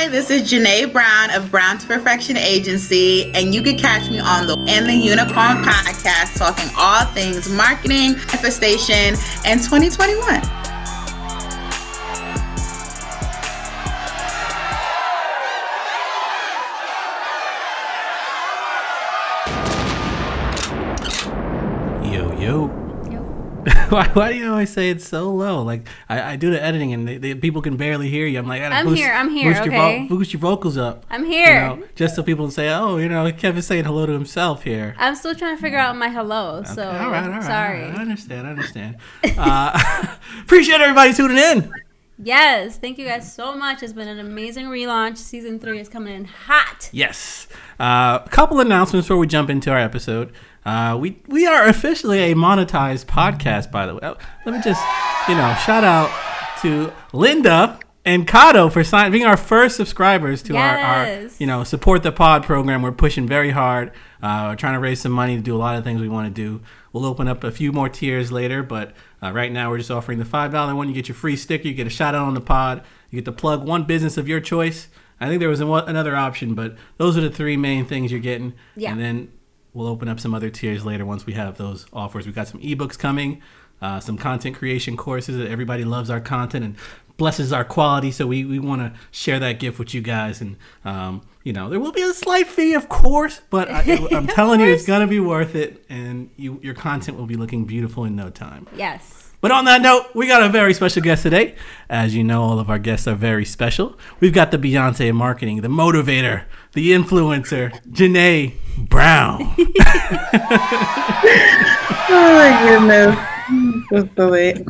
Hi, this is Junae Brown of Brown to Perfection Agency, and you can catch me on the And the Unicorn podcast talking all things marketing, manifestation, and 2021. why, why do you always say it's so low? Like I, I do the editing and they, they, people can barely hear you. I'm like, I I'm boost, here, I'm here, Boost, okay? your vo- boost your vocals up. I'm here. You know, just so people can say, oh, you know, Kevin's saying hello to himself here. I'm still trying to figure out my hello, so Okay, all right, all right. sorry. all right. I understand. I understand. uh, appreciate everybody tuning in. Yes, thank you guys so much. It's been an amazing relaunch. Season three is coming in hot. Yes. Uh, a couple announcements before we jump into our episode. Uh, we we are officially a monetized podcast, by the way. Uh, Let me just, you know, shout out to Linda and Kato for sign- being our first subscribers to our, our, you know, support the pod program. We're pushing very hard. Uh, we're trying to raise some money to do a lot of things we want to do. We'll open up a few more tiers later, but uh, right now we're just offering the five dollar one. You get your free sticker. You get a shout out on the pod. You get to plug one business of your choice. I think there was another option, but those are the three main things you're getting. Yeah. And then we'll open up some other tiers later once we have those offers. We've got some ebooks coming, uh, some content creation courses that everybody loves our content and blesses our quality. So we, we want to share that gift with you guys. And, um, you know, there will be a slight fee, of course, but I, I'm telling you, it's going to be worth it. And you, your content will be looking beautiful in no time. Yes. But on that note, we got a very special guest today. As you know, all of our guests are very special. We've got the Beyonce of marketing, the motivator, the influencer, Junae Brown. Oh my goodness.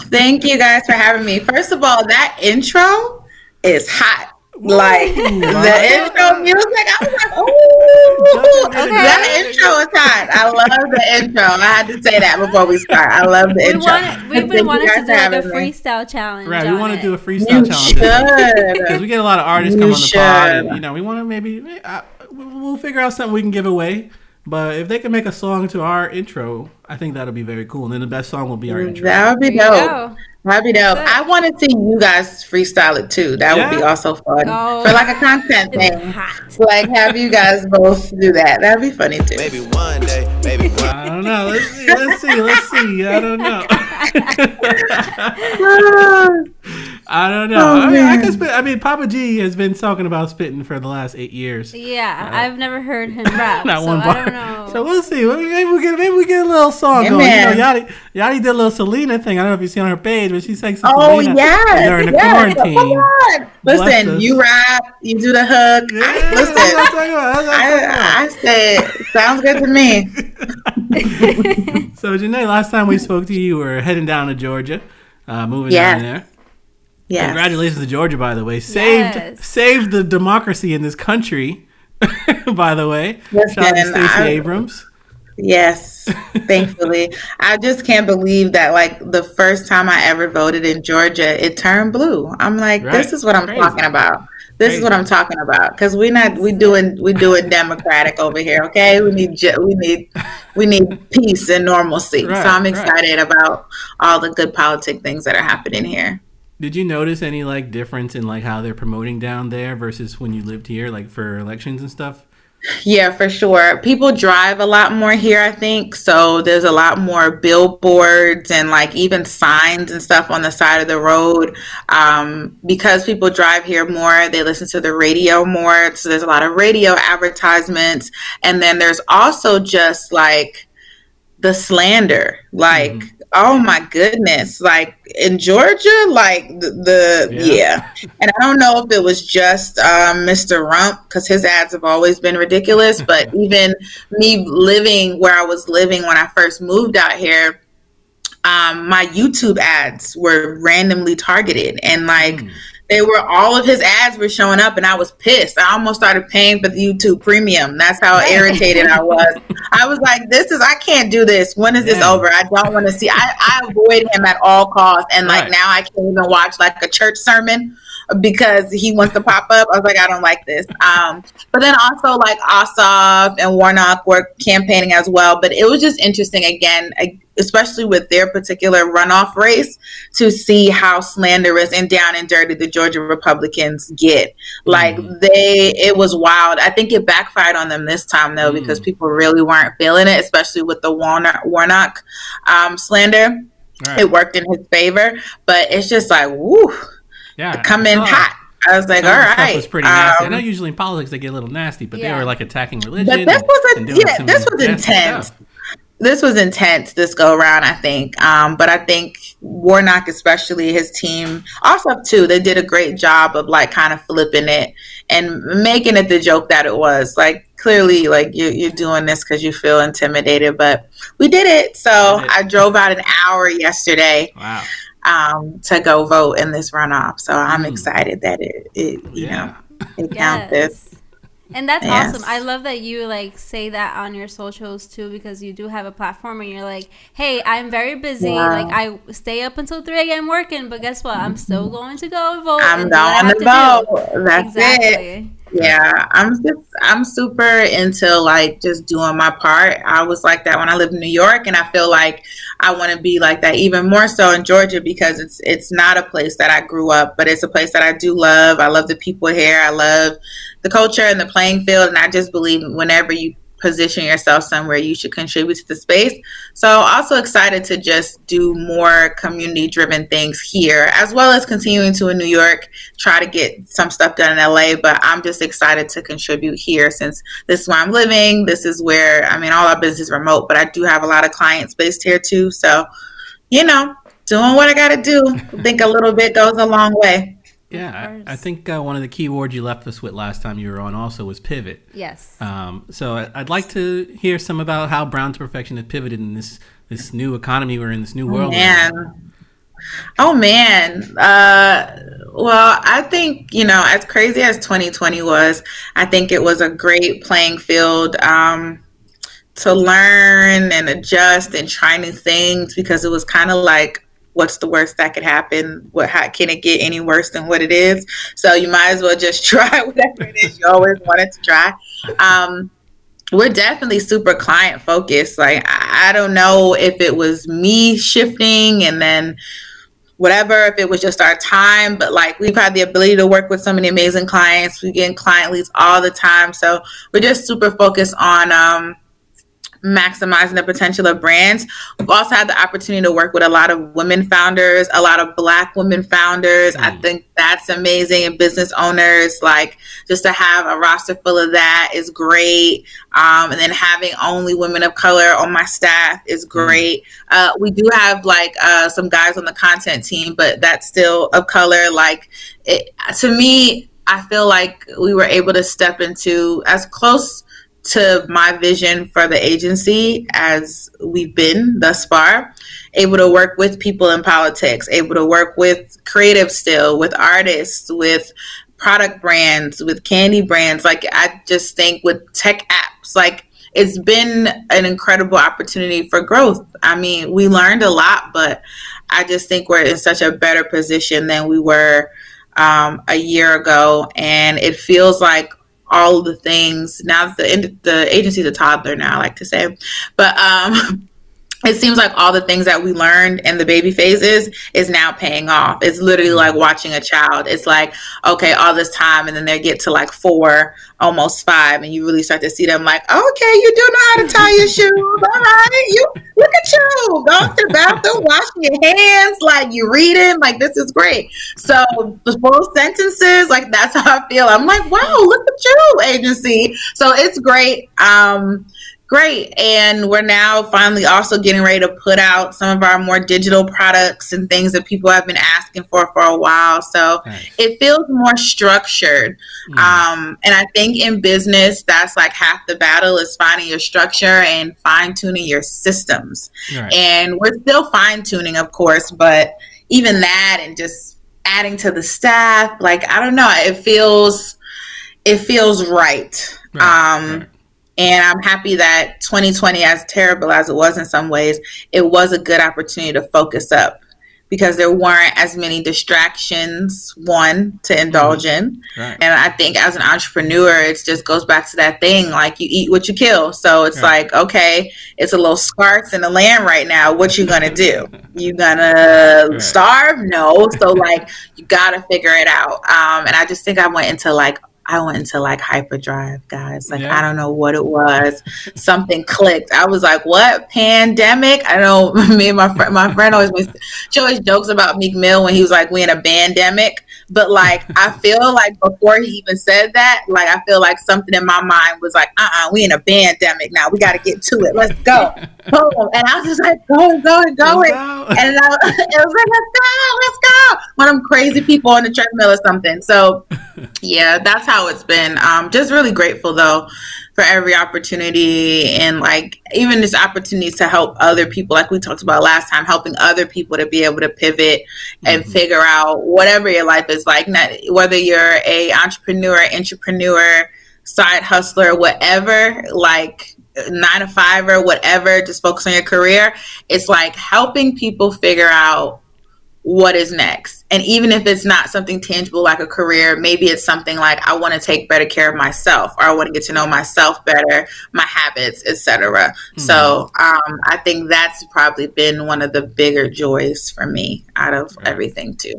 Thank you guys for having me. First of all, that intro is hot. Like the intro music, I was like, "Oh, Okay. that intro is hot." I love the intro. I had to say that before we start. I love the We intro. want, we've been wanting to do like a having me. freestyle challenge. right, we want to do a freestyle You challenge. Because we get a lot of artists You come on the pod, and you know, we want to maybe uh, we'll figure out something we can give away. But if they can make a song to our intro, I think that'll be very cool. And then the best song will be our intro. That would be There you dope. That'd be dope. I want to see you guys freestyle it too. That would be also fun Oh. for like a content thing. Like have you guys both do that. That'd be funny too. Maybe one day, maybe one. I don't know. Let's see. Let's see. Let's see. I don't know. I don't know. Oh, I mean, I can spit. I mean, Papa G has been talking about spitting for the last eight years. Yeah, I've never heard him rap, Not so one I bar. don't know. So we'll see. Maybe we get maybe we get a little song Yeah, going. You know, man. Yachty, Yachty did a little Selena thing. I don't know if you see on her page, but she sang some Oh Selena yes, during the yes. quarantine. Come on. Bless Listen, us. you rap, you do the hook. Yeah, I, that's what I'm listen, about. That's what I'm about. I, I said, sounds good to me. So Junae, last time we spoke to you, we were heading down to Georgia, uh, moving Yes. down there. Yes. Congratulations to Georgia, by the way. Saved Yes. saved the democracy in this country. by the way, Listen, shout out to Stacey Abrams. Yes, thankfully. I just can't believe that like the first time I ever voted in Georgia, it turned blue. I'm like, Right. this is what I'm Crazy. talking about. This Crazy. is what I'm talking about because we're not we doing we doing democratic over here. Okay, we need we need we need peace and normalcy. Right, so I'm right. excited about all the good politic things that are happening here. Did you notice any like difference in like how they're promoting down there versus when you lived here, like for elections and stuff? Yeah, for sure. People drive a lot more here, I think. So there's a lot more billboards and like even signs and stuff on the side of the road. Um, because people drive here more, they listen to the radio more. So there's a lot of radio advertisements. And then there's also just like the slander. Like, oh my goodness. Like in Georgia, like the, the Yeah. yeah. And I don't know if it was just um, Mr. Rump because his ads have always been ridiculous. But even me living where I was living when I first moved out here, um, my YouTube ads were randomly targeted and like they were all of his ads were showing up and I was pissed. I almost started paying for the YouTube premium. That's how irritated I was. I was like, this is I can't do this. When is this over? I don't want to see I, I avoid him at all costs. And like Right. now I can't even watch like a church sermon because he wants to pop up. I was like, I don't like this. Um, but then also like Ossoff and Warnock were campaigning as well. But it was just interesting again. I, especially with their particular runoff race, to see how slanderous and down and dirty the Georgia Republicans get. Like mm. they, it was wild. I think it backfired on them this time though, mm. because people really weren't feeling it, especially with the Warnock, Warnock um, slander. Right. It worked in his favor, but it's just like, woo, yeah, come in hot. I was like, all right. was pretty nasty. Um, I know usually in politics they get a little nasty, but yeah. they were like attacking religion. But this was a, yeah, this was intense. Stuff. This was intense this go around, I think. Um, but I think Warnock, especially his team, also too, they did a great job of like kind of flipping it and making it the joke that it was. Like clearly, like you're, you're doing this because you feel intimidated, but we did it. So did it. I drove out an hour yesterday. Wow um, to go vote in this runoff. So I'm mm. excited that it, it you yeah. know, it yes. counted. And that's yes. awesome. I love that you like say that on your socials too, because you do have a platform and you're like, "Hey, I'm very busy. Yeah. Like I stay up until three a.m. working, but guess what? I'm still mm-hmm. going to go and vote. I'm going to vote. Do. That's exactly. it yeah i'm just i'm super into like just doing my part i was like that when i lived in new york and i feel like i want to be like that even more so in georgia because it's it's not a place that i grew up but it's a place that i do love i love the people here i love the culture and the playing field and i just believe whenever you position yourself somewhere you should contribute to the space. So also excited to just do more community driven things here, as well as continuing to in New York, try to get some stuff done in LA. But I'm just excited to contribute here since this is where I'm living. This is where I mean all our business is remote, but I do have a lot of clients based here too. So, you know, doing what I gotta do. I think a little bit goes a long way. Yeah, I, I, think uh, one of the key words you left us with last time you were on also was pivot. Yes. Um, so I, would like to hear some about how Brown to Perfection has pivoted in this this new economy we're in, this new world. Oh, man. Oh man. Uh, well, I think you know, as crazy as 2020 was, I think it was a great playing field. Um, to learn and adjust and try new things because it was kind of like what's the worst that could happen? What how can it get any worse than what it is? So you might as well just try whatever it is you always wanted to try. Um, we're definitely super client focused. Like I don't know if it was me shifting and then whatever, if it was just our time, but like we've had the ability to work with so many amazing clients. We get client leads all the time. So we're just super focused on um, maximizing the potential of brands. We've also had the opportunity to work with a lot of women founders, a lot of black women founders. Mm. I think that's amazing. And business owners, like just to have a roster full of that is great. Um, and then having only women of color on my staff is mm. great. Mm. Uh, we do have like uh, some guys on the content team, but that's still of color. Like it, to me, I feel like we were able to step into as close to my vision for the agency as we've been thus far. Able to work with people in politics able to work with creative still with artists with product brands with candy brands. Like i just think with tech apps like it's been an incredible opportunity for growth. I mean we learned a lot but i just think we're in such a better position than we were um, a year ago. And it feels like all the things. Now the the agency's a toddler now, I like to say, but um, it seems like all the things that we learned in the baby phases is now paying off. It's literally like watching a child. It's like, okay, all this time, and then they get to like four, almost five, and you really start to see them like, okay, you do know how to tie your shoes. All right, you look at you going to the bathroom, washing your hands, like you reading, like this is great. So the full sentences, like that's how I feel. I'm like, wow, look at you, agency. So it's great. Um, great. And we're now finally also getting ready to put out some of our more digital products and things that people have been asking for for a while. So nice. it feels more structured. Mm. Um, and I think in business, that's like half the battle is finding your structure and fine tuning your systems. Right. And we're still fine tuning, of course, but even that and just adding to the staff, like, I don't know, it feels, it feels right. right. Um, right and I'm happy that 2020, as terrible as it was in some ways, it was a good opportunity to focus up because there weren't as many distractions one to indulge in. Right. and i think as an entrepreneur it just goes back to that thing like you eat what you kill. So it's right. like okay it's a little scarce in the land right now. What you gonna do? You gonna right. starve? No. So like you gotta figure it out. Um, and i just think i went into like I went into like hyperdrive, guys. Like yeah. I don't know what it was. Something clicked. I was like, "What pandemic?" I know me and my friend. My friend always she always jokes about Meek Mill when he was like, "We in a pandemic." But like, I feel like before he even said that, like I feel like something in my mind was like, "Uh, uh-uh, we in a pandemic now. We got to get to it. Let's go." and I was just like, "Going, going, going," and I, it was like, "Let's go, let's go!" One of them crazy people on the treadmill or something. So, yeah, that's how it's been. Um, just really grateful though for every opportunity and like even just opportunities to help other people like we talked about last time helping other people to be able to pivot and mm-hmm. figure out whatever your life is like not, whether you're a entrepreneur entrepreneur side hustler whatever like nine to five or whatever just focus on your career it's like helping people figure out what is next. And even if it's not something tangible like a career, maybe it's something like I want to take better care of myself or I want to get to know myself better, my habits, etc. Mm-hmm. So um, I think that's probably been one of the bigger joys for me out of right. everything too.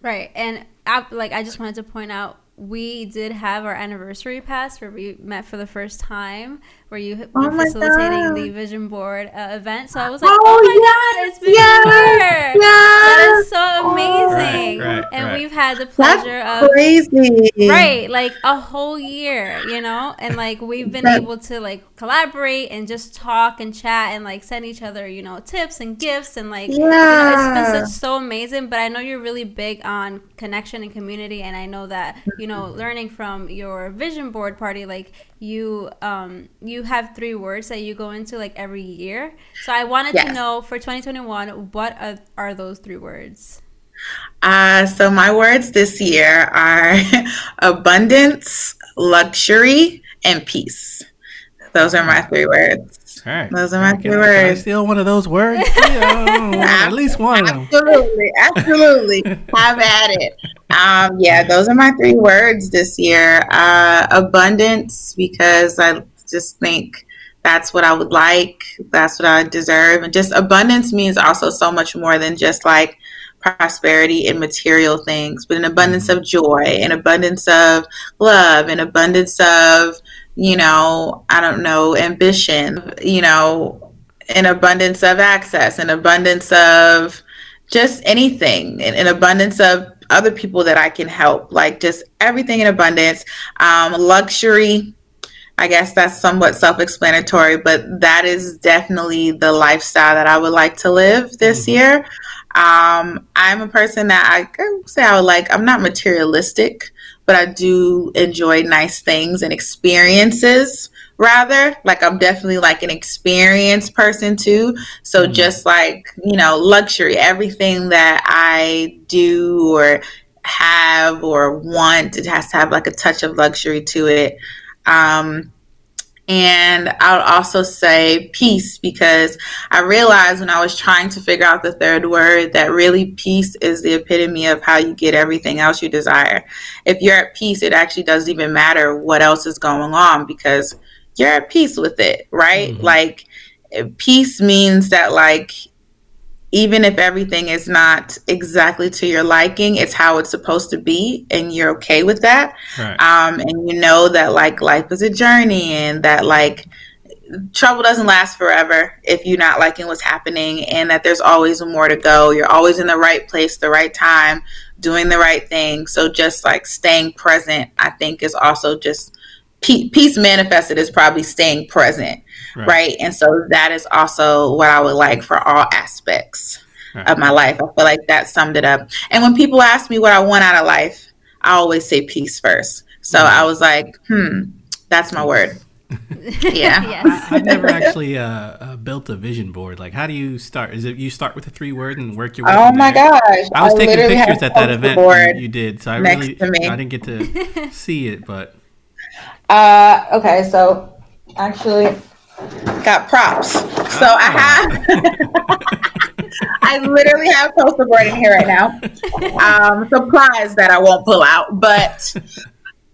Right. And I, like I just wanted to point out we did have our anniversary pass where we met for the first time where you were oh facilitating the vision board uh, event. So I was like, oh, oh my yes, god, it's been yes, here! Yes. That is so amazing. Right, right, and right. we've had the pleasure That's of crazy. right, like a whole year, you know, and like we've been able to like collaborate and just talk and chat and like send each other, you know, tips and gifts and like yeah. you know, it's been such so amazing. But I know you're really big on connection and community, and I know that you know learning from your vision board party, like you um you have three words that you go into like every year. So I wanted yes. to know for 2021 what are, are those three words? Uh, so my words this year are abundance, luxury, and peace. Those are my three words. All right. Those are my three words. I steal one of those words? at least one Absolutely. Absolutely. Have at it. Um, yeah, those are my three words this year. Uh, abundance, because I just think that's what I would like. That's what I deserve. And just abundance means also so much more than just like prosperity and material things, but an abundance of joy, an abundance of love, an abundance of you know, I don't know, ambition, you know, an abundance of access, an abundance of just anything, an abundance of other people that I can help, like just everything in abundance. Um, luxury, I guess that's somewhat self explanatory, but that is definitely the lifestyle that I would like to live this mm-hmm. year. Um, I'm a person that I, say I would like, I'm not materialistic but I do enjoy nice things and experiences rather. Like I'm definitely like an experienced person too. So mm-hmm. just like, you know, luxury, everything that I do or have or want, it has to have like a touch of luxury to it. Um, and I would also say peace because I realized when I was trying to figure out the third word that really peace is the epitome of how you get everything else you desire. If you're at peace, it actually doesn't even matter what else is going on because you're at peace with it, right? Mm-hmm. Like, peace means that, like, even if everything is not exactly to your liking, it's how it's supposed to be, and you're okay with that. Right. Um, and you know that like life is a journey, and that like trouble doesn't last forever if you're not liking what's happening, and that there's always more to go. You're always in the right place, the right time, doing the right thing. So just like staying present, I think is also just peace manifested is probably staying present right. right. and so that is also what i would like for all aspects right. of my life i feel like that summed it up and when people ask me what i want out of life i always say peace first so mm-hmm. i was like hmm that's my word yeah yes. I, have never actually uh, uh, built a vision board like how do you start is it you start with a three word and work your way oh my there? gosh i was I taking pictures at that event you, you, did so i really i didn't get to see it but uh, okay, so actually got props. So I ah. have I literally have poster board in here right now. Um, supplies that I won't pull out, but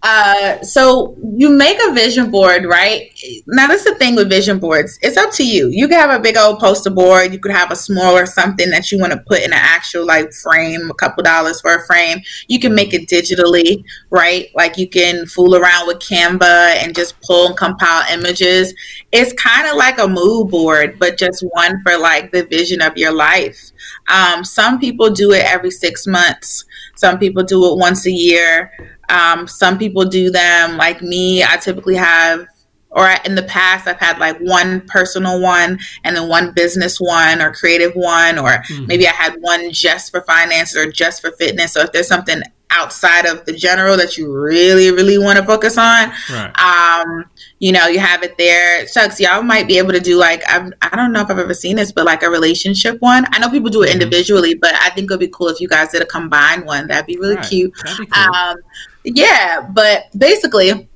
uh, so you make a vision board, right? Now, that's the thing with vision boards. It's up to you. You can have a big old poster board. You could have a smaller something that you want to put in an actual like frame, a couple dollars for a frame. You can make it digitally, right? Like you can fool around with Canva and just pull and compile images. It's kind of like a mood board, but just one for like the vision of your life. Um, some people do it every six months. Some people do it once a year. Um, some people do them like me. I typically have, or in the past, I've had like one personal one and then one business one or creative one, or mm-hmm. maybe I had one just for finance or just for fitness. So if there's something outside of the general that you really, really want to focus on, right. um, you know, you have it there. Shucks, y'all might be able to do like I've, I don't know if I've ever seen this, but like a relationship one. I know people do it mm-hmm. individually, but I think it'd be cool if you guys did a combined one. That'd be really right. cute. Be cool. um, yeah, but basically,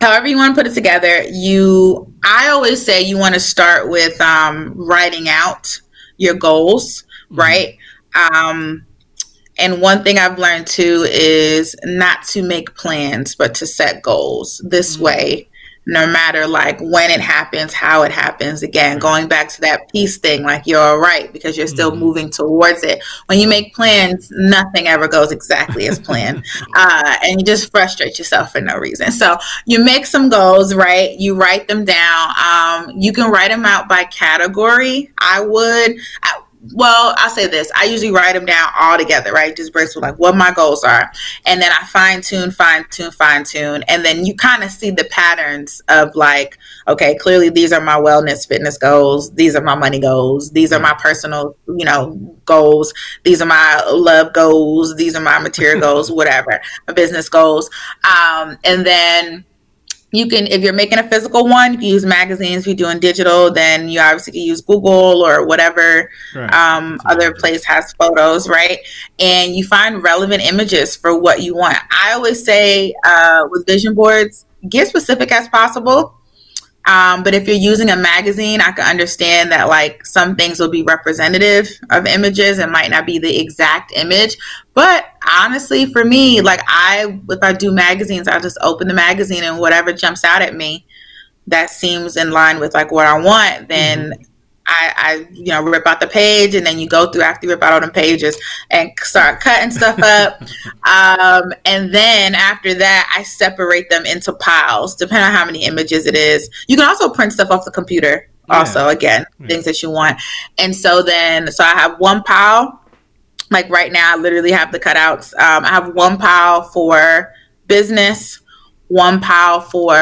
however you want to put it together, you I always say you want to start with um, writing out your goals, mm-hmm. right? Um, and one thing I've learned too is not to make plans, but to set goals. This mm-hmm. way, no matter like when it happens, how it happens. Again, going back to that peace thing, like you're all right because you're still mm-hmm. moving towards it. When you make plans, nothing ever goes exactly as planned, uh, and you just frustrate yourself for no reason. So you make some goals, right? You write them down. Um, you can write them out by category. I would. I, well, I'll say this. I usually write them down all together, right? Just brainstorm like what my goals are. And then I fine tune, fine tune, fine tune. And then you kind of see the patterns of like, okay, clearly these are my wellness fitness goals. These are my money goals. These are my personal, you know, goals. These are my love goals. These are my material goals, whatever, my business goals. Um, and then you can if you're making a physical one you can use magazines. If you're doing digital then you obviously can use google or whatever right. um, other place has photos right? And you find relevant images for what you want. I always say uh, with vision boards get specific as possible um, but if you're using a magazine, I can understand that like some things will be representative of images and might not be the exact image. But honestly, for me, like I, if I do magazines, I'll just open the magazine and whatever jumps out at me that seems in line with like what I want, then mm-hmm. I, I, you know, rip out the page and then you go through after you rip out all the pages and start cutting stuff up. um, and then after that, I separate them into piles, depending on how many images it is. You can also print stuff off the computer, also, yeah. again, yeah. things that you want. And so then, so I have one pile. Like right now, I literally have the cutouts. Um, I have one pile for business, one pile for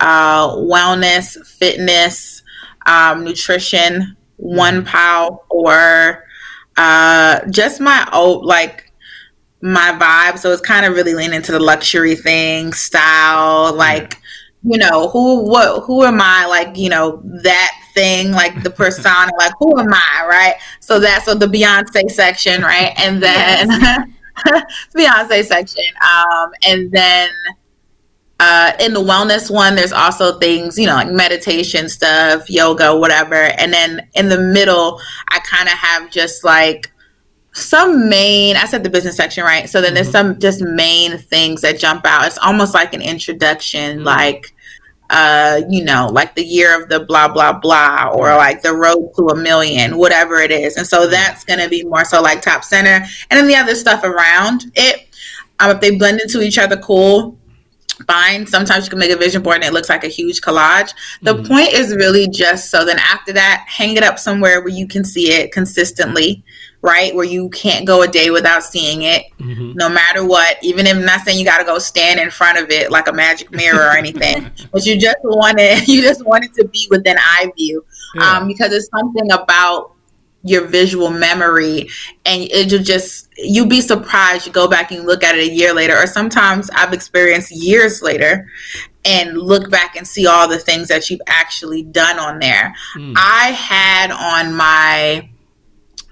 uh, wellness, fitness, um, nutrition, one mm-hmm. pile for uh, just my old like my vibe. So it's kind of really leaning to the luxury thing, style, like you know who what who am I like you know that thing like the persona like who am I right? So that's so the Beyonce section right, and then Beyonce section, um, and then uh, in the wellness one, there's also things, you know, like meditation stuff, yoga, whatever. And then in the middle, I kind of have just like some main, I said the business section, right? So then there's mm-hmm. some just main things that jump out. It's almost like an introduction, mm-hmm. like, uh, you know, like the year of the blah, blah, blah, or like the road to a million, whatever it is. And so mm-hmm. that's going to be more so like top center. And then the other stuff around it, um, if they blend into each other, cool fine. Sometimes you can make a vision board and it looks like a huge collage. The mm-hmm. point is really just so then after that, hang it up somewhere where you can see it consistently, right? Where you can't go a day without seeing it, mm-hmm. no matter what. Even if I'm not saying you got to go stand in front of it like a magic mirror or anything, but you just want it, you just want it to be within eye view, yeah. um, because it's something about your visual memory and it'll just you'll be surprised you go back and look at it a year later or sometimes i've experienced years later and look back and see all the things that you've actually done on there mm. i had on my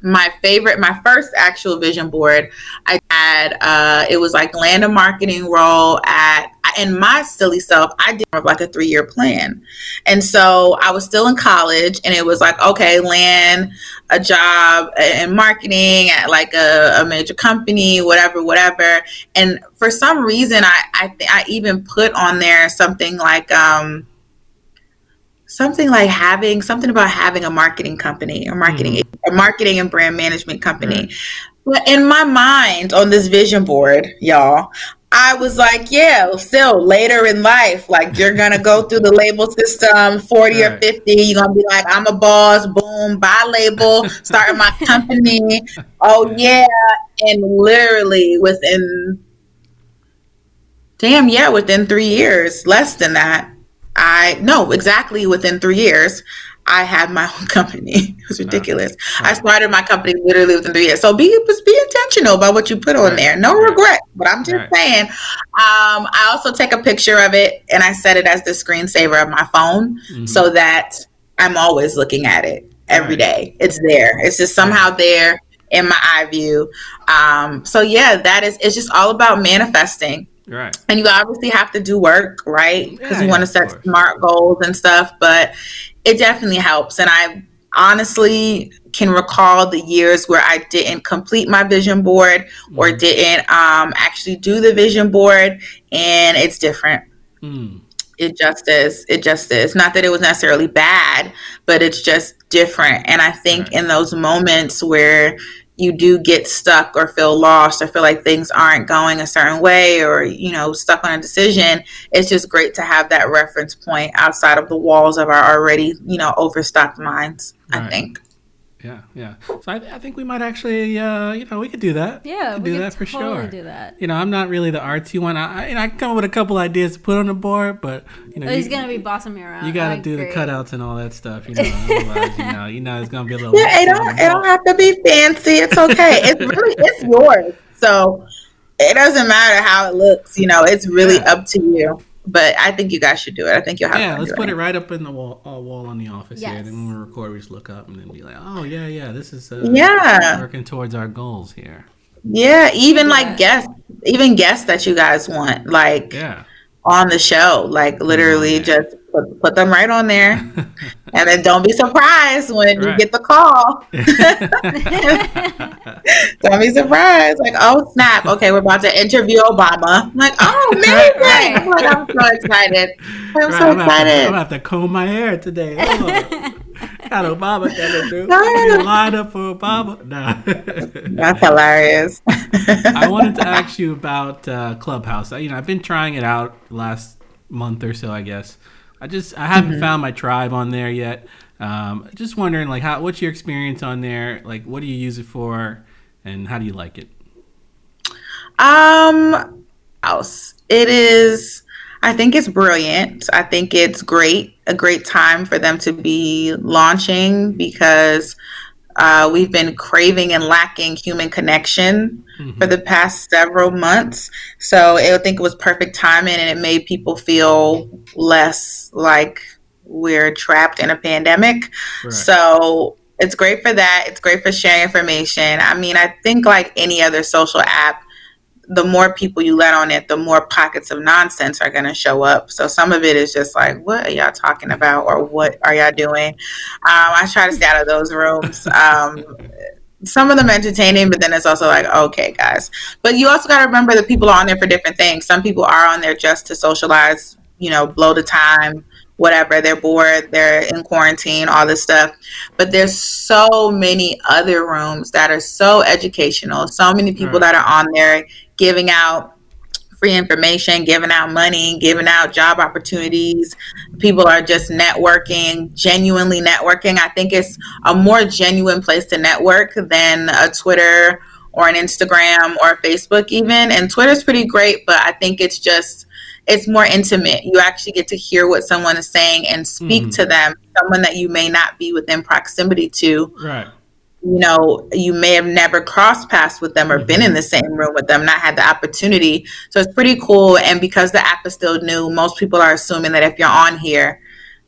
my favorite my first actual vision board i had uh it was like land and marketing role at in my silly self, I did have like a three year plan. And so I was still in college and it was like, okay, land a job in marketing at like a, a major company, whatever, whatever. And for some reason, I, I, th- I even put on there something like, um, something like having something about having a marketing company or marketing mm-hmm. a marketing and brand management company. But in my mind on this vision board, y'all, I was like, yeah, still later in life, like you're gonna go through the label system, 40 right. or 50, you're gonna be like, I'm a boss, boom, buy label, starting my company. Oh yeah. And literally within damn, yeah, within three years, less than that, I no, exactly within three years, I had my own company. it was ridiculous. Right. I started my company literally within three years. So be just be intentional about what you put on right. there. No right. regret. But I'm just saying. Um, I also take a picture of it and I set it as the screensaver of my phone mm-hmm. so that I'm always looking at it every day. It's there. It's just somehow there in my eye view. Um, so yeah, that is. It's just all about manifesting Right. And you obviously have to do work, right? Because yeah, you want to set smart goals and stuff, but it definitely helps. And I honestly can recall the years where I didn't complete my vision board mm. or didn't um, actually do the vision board, and it's different. Mm. It just is. It just is. Not that it was necessarily bad, but it's just different. And I think right. in those moments where you do get stuck or feel lost or feel like things aren't going a certain way or you know stuck on a decision it's just great to have that reference point outside of the walls of our already you know overstocked minds right. i think yeah, yeah. So I, I think we might actually, uh, you know, we could do that. Yeah, we could do that for totally sure. Do that. You know, I'm not really the artsy one. I, I, I come up with a couple ideas to put on the board, but you know, oh, he's gonna be bossing me around. You got to do agree. the cutouts and all that stuff. You know, otherwise, you know, you know, it's gonna be a little. Yeah, it don't, it don't have to be fancy. It's okay. it's really, it's yours. So it doesn't matter how it looks. You know, it's really yeah. up to you but I think you guys should do it. I think you'll have. Yeah, let's put it. it right up in the wall, uh, wall on the office yes. here. Then when we record, we just look up and then be like, "Oh yeah, yeah, this is uh, yeah working towards our goals here." Yeah, even yeah. like guests, even guests that you guys want, like yeah on the show. Like literally just put, put them right on there. and then don't be surprised when right. you get the call. don't be surprised. Like, oh snap. Okay, we're about to interview Obama. I'm like, oh amazing. Right. I'm, like, I'm so excited. I'm so I'm excited. I'm about to comb my hair today. Oh. Got Obama coming through. No. Line up for Obama. Nah. That's hilarious. I wanted to ask you about uh, Clubhouse. I, You know, I've been trying it out last month or so, I guess. I just I haven't mm-hmm. found my tribe on there yet. Um, just wondering, like, how what's your experience on there? Like, what do you use it for, and how do you like it? Um, it is I think it's brilliant. I think it's great, a great time for them to be launching because uh, we've been craving and lacking human connection mm-hmm. for the past several months. So I think it was perfect timing and it made people feel less like we're trapped in a pandemic. Right. So it's great for that. It's great for sharing information. I mean, I think like any other social app, the more people you let on it, the more pockets of nonsense are going to show up. So some of it is just like, what are y'all talking about, or what are y'all doing? Um, I try to stay out of those rooms. Um, some of them entertaining, but then it's also like, okay, guys. But you also got to remember that people are on there for different things. Some people are on there just to socialize, you know, blow the time, whatever. They're bored, they're in quarantine, all this stuff. But there's so many other rooms that are so educational. So many people right. that are on there giving out free information, giving out money, giving out job opportunities. People are just networking, genuinely networking. I think it's a more genuine place to network than a Twitter or an Instagram or Facebook even. And Twitter's pretty great, but I think it's just it's more intimate. You actually get to hear what someone is saying and speak mm-hmm. to them, someone that you may not be within proximity to. Right you know, you may have never crossed paths with them or mm-hmm. been in the same room with them, not had the opportunity. So it's pretty cool. And because the app is still new, most people are assuming that if you're on here,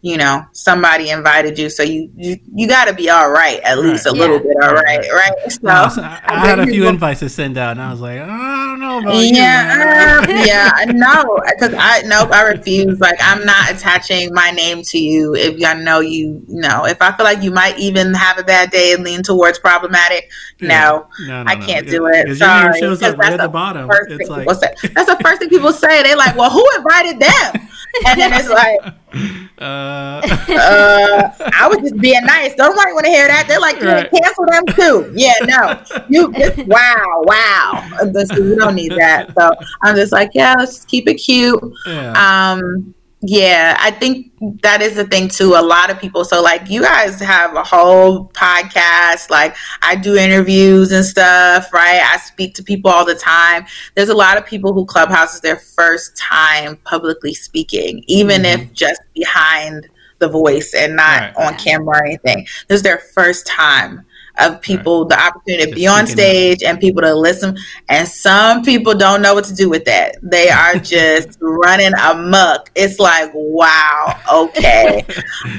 you know somebody invited you. So you you, you got to be all right at least right. a little yeah. bit all right right. so, no, so I, I, had a few invites to send out and i was like oh, i don't know about yeah you, uh, yeah no because i nope i refuse. Like i'm not attaching my name to you if i know you you know if i feel like you might even have a bad day and lean towards problematic yeah. no, no, no, i can't do it. sorry shows up right at the bottom. it's like that's the first thing people say. They're like well who invited them? And then it's like, uh, uh, I was just being nice. Don't nobody want to hear that. They're like, right. cancel them too. Yeah, no, you just wow, wow. This, we don't need that. So I'm just like, yeah, let's just keep it cute. Yeah. Um, yeah, I think that is the thing too. A lot of people, so like you guys have a whole podcast, like I do interviews and stuff, right? I speak to people all the time. There's a lot of people who Clubhouse is their first time publicly speaking, even mm-hmm. if just behind the voice and not right. on camera or anything. This is their first time of people right. the opportunity to be on stage and people to listen. And some people don't know what to do with that. They are just running amok. It's like, wow, okay.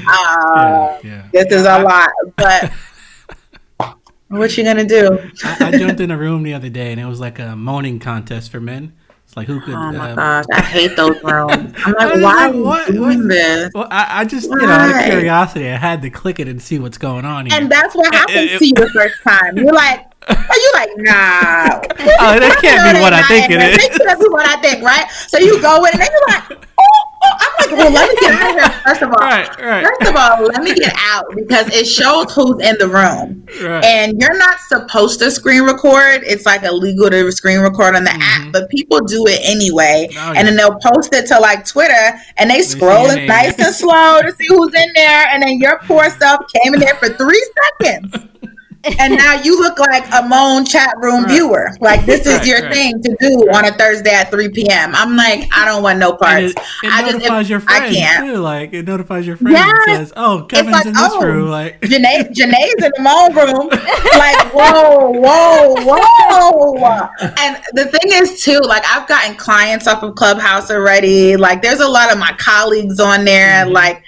Uh, yeah, yeah. This is a lot. But what you gonna do? I, I jumped in a room the other day and it was like a moaning contest for men. Like who could? Oh my um, gosh, I hate those rooms. I'm like, why are you doing this? Well, I, I just, why? you know, out of curiosity, I had to click it and see what's going on here. And that's what happened to you the first time. You're like, are you like, nah? oh, that can't be what I think it is. Can't be what I think, right? So you go in and then you're like, well, let me get out of here. First of all, right, right. first of all, let me get out because it shows who's in the room, right. and you're not supposed to screen record. It's like illegal to screen record on the mm-hmm. app, but people do it anyway, oh, and then they'll post it to like Twitter, and they scroll it nice and slow to see who's in there, and then your poor self came in there for three seconds and now you look like a Moan chat room right. viewer. Like this is right, your right. thing to do on a Thursday at 3 p.m. I'm like, I don't want no parts. It, it I notifies just, your friends I can't. too. Like it notifies your friends yes. and says, "Oh, Kevin's like, in this oh, room." Like Junae, Junae's in the Moan room. like whoa, whoa, whoa. And the thing is too, like I've gotten clients off of Clubhouse already. Like there's a lot of my colleagues on there. Mm-hmm. Like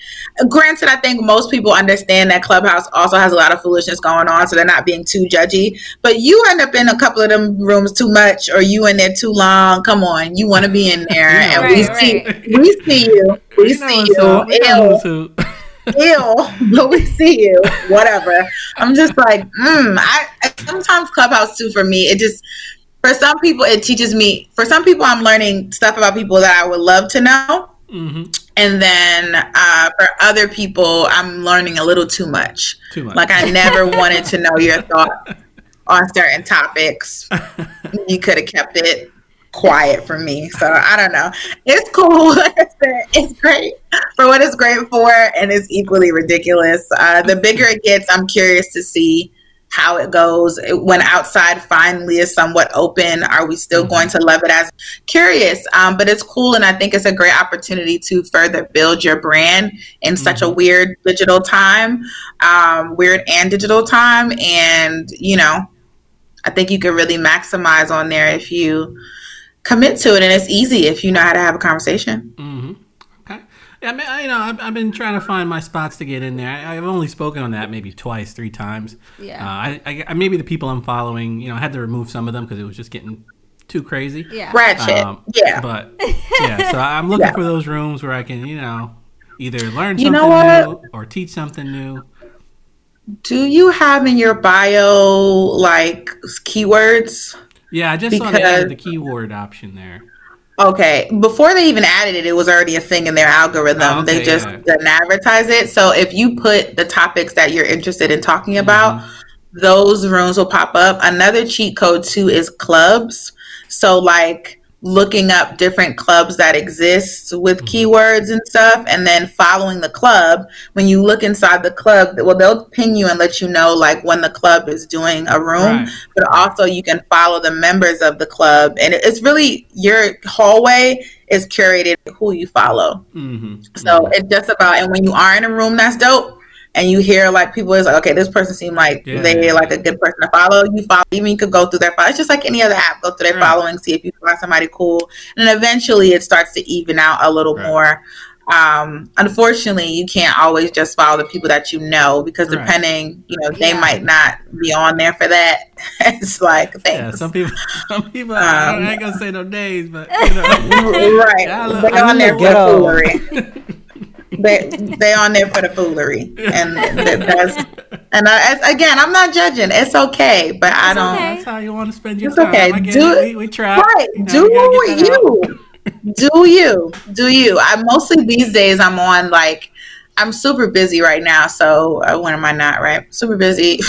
granted, I think most people understand that Clubhouse also has a lot of foolishness going on, so they're not being too judgy. But you end up in a couple of them rooms too much, or you in there too long. Come on, you want to be in there, yeah, and right, we see we see you, we you see you. Ew. Ew, but we see you. Whatever. I'm just like, mm, I sometimes Clubhouse too for me. It just for some people it teaches me. For some people, I'm learning stuff about people that I would love to know. Mm-hmm. And then uh, for other people, I'm learning a little too much. Too much. Like I never wanted to know your thought on certain topics. you could have kept it quiet for me. So I don't know. It's cool. it's great for what it's great for, and it's equally ridiculous. Uh, the bigger it gets, I'm curious to see how it goes when outside finally is somewhat open are we still mm-hmm. going to love it as curious um, but it's cool and i think it's a great opportunity to further build your brand in mm-hmm. such a mm-hmm. weird digital time um, weird and digital time and you know i think you can really maximize on there if you commit to it and it's easy if you know how to have a conversation mm-hmm. I mean, I, you know, I've, I've, been trying to find my spots to get in there. I, have only spoken on that maybe twice, three times. Yeah. Uh, I, I, maybe the people I'm following, you know, I had to remove some of them because it was just getting too crazy. Yeah. Ratchet. Um, yeah. But yeah, so I'm looking yeah. for those rooms where I can, you know, either learn something you know new or teach something new. Do you have in your bio like keywords? Yeah, I just because... saw the keyword option there. Okay, before they even added it, it was already a thing in their algorithm. Oh, okay, they just yeah. didn't advertise it. So if you put the topics that you're interested in talking about, mm-hmm. those rooms will pop up. Another cheat code too is clubs. So like looking up different clubs that exist with mm-hmm. keywords and stuff and then following the club when you look inside the club well they'll ping you and let you know like when the club is doing a room right. but also you can follow the members of the club and it's really your hallway is curated who you follow mm-hmm. so mm-hmm. it's just about and when you are in a room that's dope and you hear like people is like, okay, this person seemed like yeah, they yeah, like a good person to follow. You follow, even you could go through their follow. It's just like any other app. Go through their right. following, see if you find somebody cool, and then eventually it starts to even out a little right. more. um, unfortunately, you can't always just follow the people that you know because right. depending, you know, they yeah. might not be on there for that. it's like thanks. Yeah, some people, some people. Um, I ain't gonna say no names, but you know, right, they're on there for foolery. They they on there for the foolery, and that's and I, again, I'm not judging. It's okay, but I don't. Okay. That's how you want to spend your it's time. Okay. Do it. We, we try. Right. You know, do you do you do you i mostly these days i'm on like i'm super busy right now so uh, when am i not right? Super busy.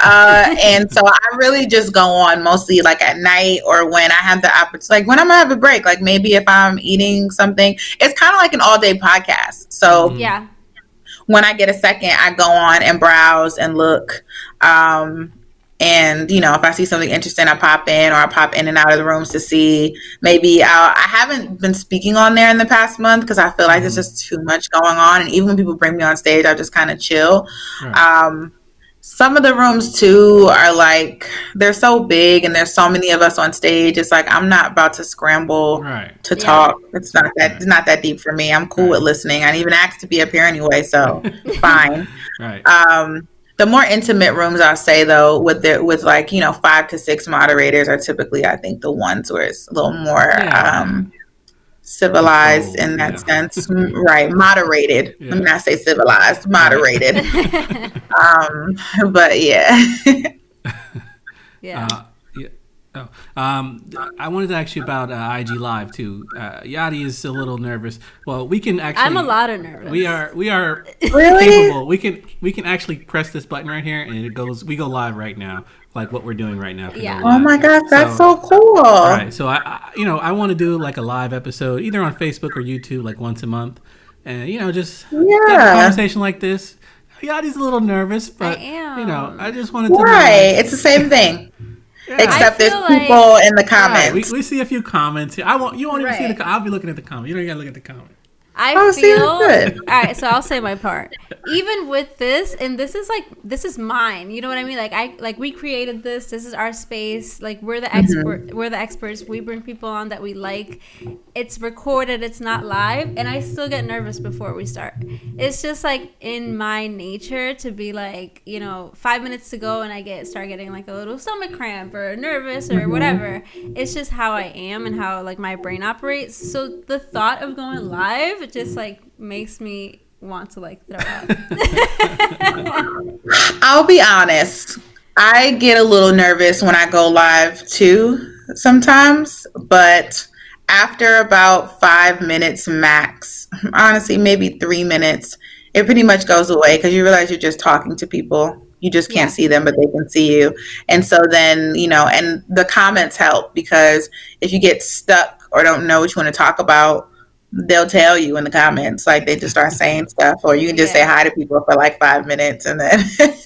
Uh, and so i really just go on mostly like at night or when i have the opportunity like when i'm gonna have a break like maybe if i'm eating something it's kind of like an all day podcast. So mm-hmm. yeah. when i get a second i go on and browse and look um, and you know if i see something interesting i pop in or i pop in and out of the rooms to see maybe I'll, i haven't been speaking on there in the past month because i feel like mm-hmm. there's just too much going on and even when people bring me on stage i just kind of chill right. um, some of the rooms too are like they're so big and there's so many of us on stage it's like i'm not about to scramble right. to yeah. talk it's not that right. it's not that deep for me i'm cool right. with listening i didn't even asked to be up here anyway so fine right um the more intimate rooms I'll say though, with the with like, you know, five to six moderators are typically I think the ones where it's a little more yeah. um civilized oh, in that yeah. sense. right. Moderated. Yeah. Let me not say civilized, moderated. um but yeah. yeah. Uh, Oh, um, I wanted to ask you about uh, IG Live too. Uh, Yadi is a little nervous. Well, we can actually. I'm a lot of nervous. We are. We are really? capable. We can. We can actually press this button right here, and it goes. We go live right now, like what we're doing right now. Yeah. Oh my gosh, that's so, so cool. All right. So I, I, you know, I want to do like a live episode either on Facebook or YouTube, like once a month, and you know, just yeah. a conversation like this. Yadi's a little nervous, but you know, I just wanted to. Right. Know, it's the same thing. Yeah. Except there's like, people in the comments. we, we, see a few comments. Here. I want you won't even right. see the. I'll be looking at the comments. You don't gotta look at the comments. I oh, feel all right. So I'll say my part. Even with this, and this is like this is mine. You know what I mean? Like I like we created this. This is our space. Like we're the mm-hmm. expert. We're the experts. We bring people on that we like. It's recorded. It's not live, and I still get nervous before we start. It's just like in my nature to be like you know five minutes to go, and I get start getting like a little stomach cramp or nervous or mm-hmm. whatever. It's just how I am and how like my brain operates. So the thought of going live it just like makes me want to like throw up. I'll be honest. I get a little nervous when I go live too sometimes, but after about five minutes max, honestly, maybe three minutes, it pretty much goes away because you realize you're just talking to people. You just can't yeah. see them, but they can see you. And so then, you know, and the comments help because if you get stuck or don't know what you want to talk about, they'll tell you in the comments. Like they just start saying stuff, or you can just yeah. say hi to people for like five minutes, and then.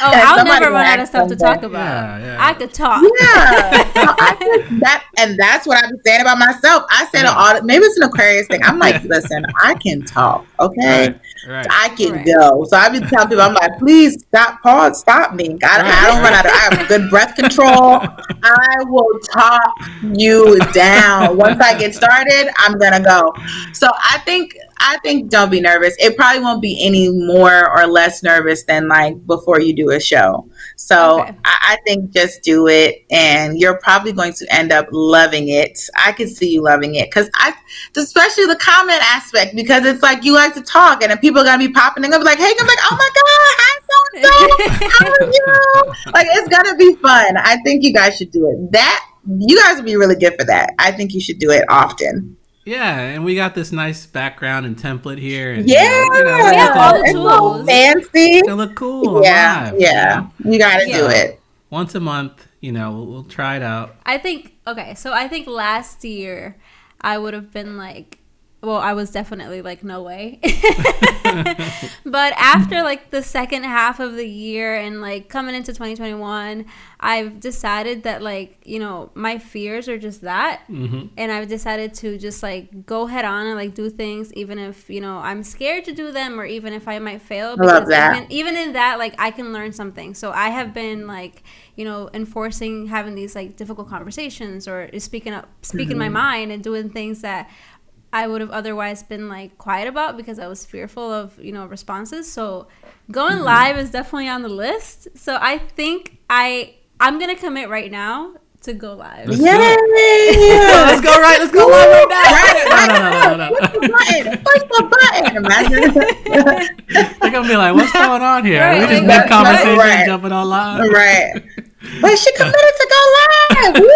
Oh, I'll never run out of stuff to talk about. Yeah, yeah. I could talk. Yeah, so I could, that, and that's what I've been saying about myself. I said yeah. all. Maybe it's an Aquarius thing. I'm like, listen, I can talk. Okay, right. Right. I can right. go. So I've been telling people, I'm like, please stop, pause, stop me. I, right. I don't run out of, I have good breath control. I will talk you down. Once I get started, I'm gonna go. So I think I think don't be nervous. It probably won't be any more or less nervous than like before you do a show. So okay. I, I, think just do it, and you're probably going to end up loving it. I can see you loving it because I, especially the comment aspect, because it's like you like to talk, and then people are gonna be popping and gonna be like, "Hey," I'm like, "Oh my god, hi so and so, how are you?" Like it's gonna be fun. I think you guys should do it. That you guys would be really good for that. I think you should do it often. Yeah, and we got this nice background and template here. And, yeah, you know, we have all the tools. Fancy. They look cool. Yeah, live, yeah. You, know? you got to yeah. do it once a month. You know, we'll, we'll try it out. I think okay. So I think last year I would have been like well i was definitely like no way but after like the second half of the year and like coming into 2021 i've decided that like you know my fears are just that mm-hmm. and i've decided to just like go head on and like do things even if you know i'm scared to do them or even if i might fail because Love that. Even, even in that like i can learn something so i have been like you know enforcing having these like difficult conversations or speaking up speaking mm-hmm. my mind and doing things that I would have otherwise been like quiet about because I was fearful of, you know, responses. So going mm-hmm. live is definitely on the list. So I think I I'm going to commit right now to go live. Let's Yay! let's go right. Let's go live right now. Right, no, no, no, no, no. Push the button. Push the button. Imagine. They're gonna be like, "What's going on here? Right, we just mid conversation, right. jumping on live." Right. But she committed to go live. Woo!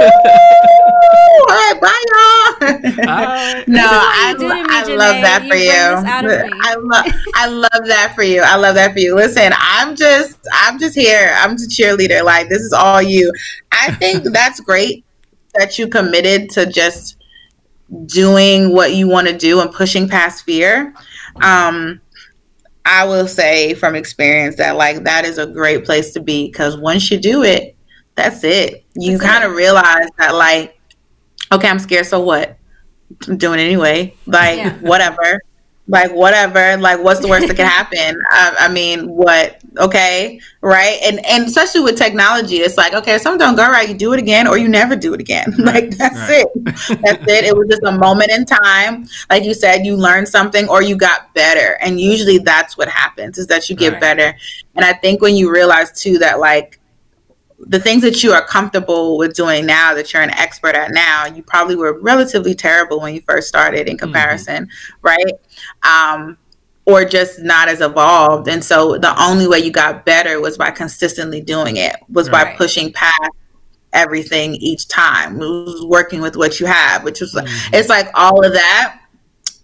All right, bye y'all. Right. No, I, I love that for you. I love I love that for you. I love that for you. Listen, I'm just I'm just here. I'm the cheerleader. Like this is all you. I think that's great that you committed to just doing what you want to do and pushing past fear. Um, I will say from experience that like that is a great place to be because once you do it, that's it. You kind of realize that like, okay, I'm scared, so what? I'm doing it anyway. Like yeah. whatever. Like whatever. Like what's the worst that can happen? I, I, mean what? Okay? Right? And and especially with technology it's like okay if something don't go right you do it again or you never do it again. Like that's right. it. That's it. It was just a moment in time. Like you said you learned something or you got better. And usually that's what happens is that you get right. better. And i think when you realize too that like the things that you are comfortable with doing now that you're an expert at now, you probably were relatively terrible when you first started in mm-hmm. comparison, mm-hmm. right? Um, or just not as evolved. And so the only way you got better was by consistently doing it, was right. by pushing past everything each time, it was working with what you have, which was mm-hmm. it's like all of that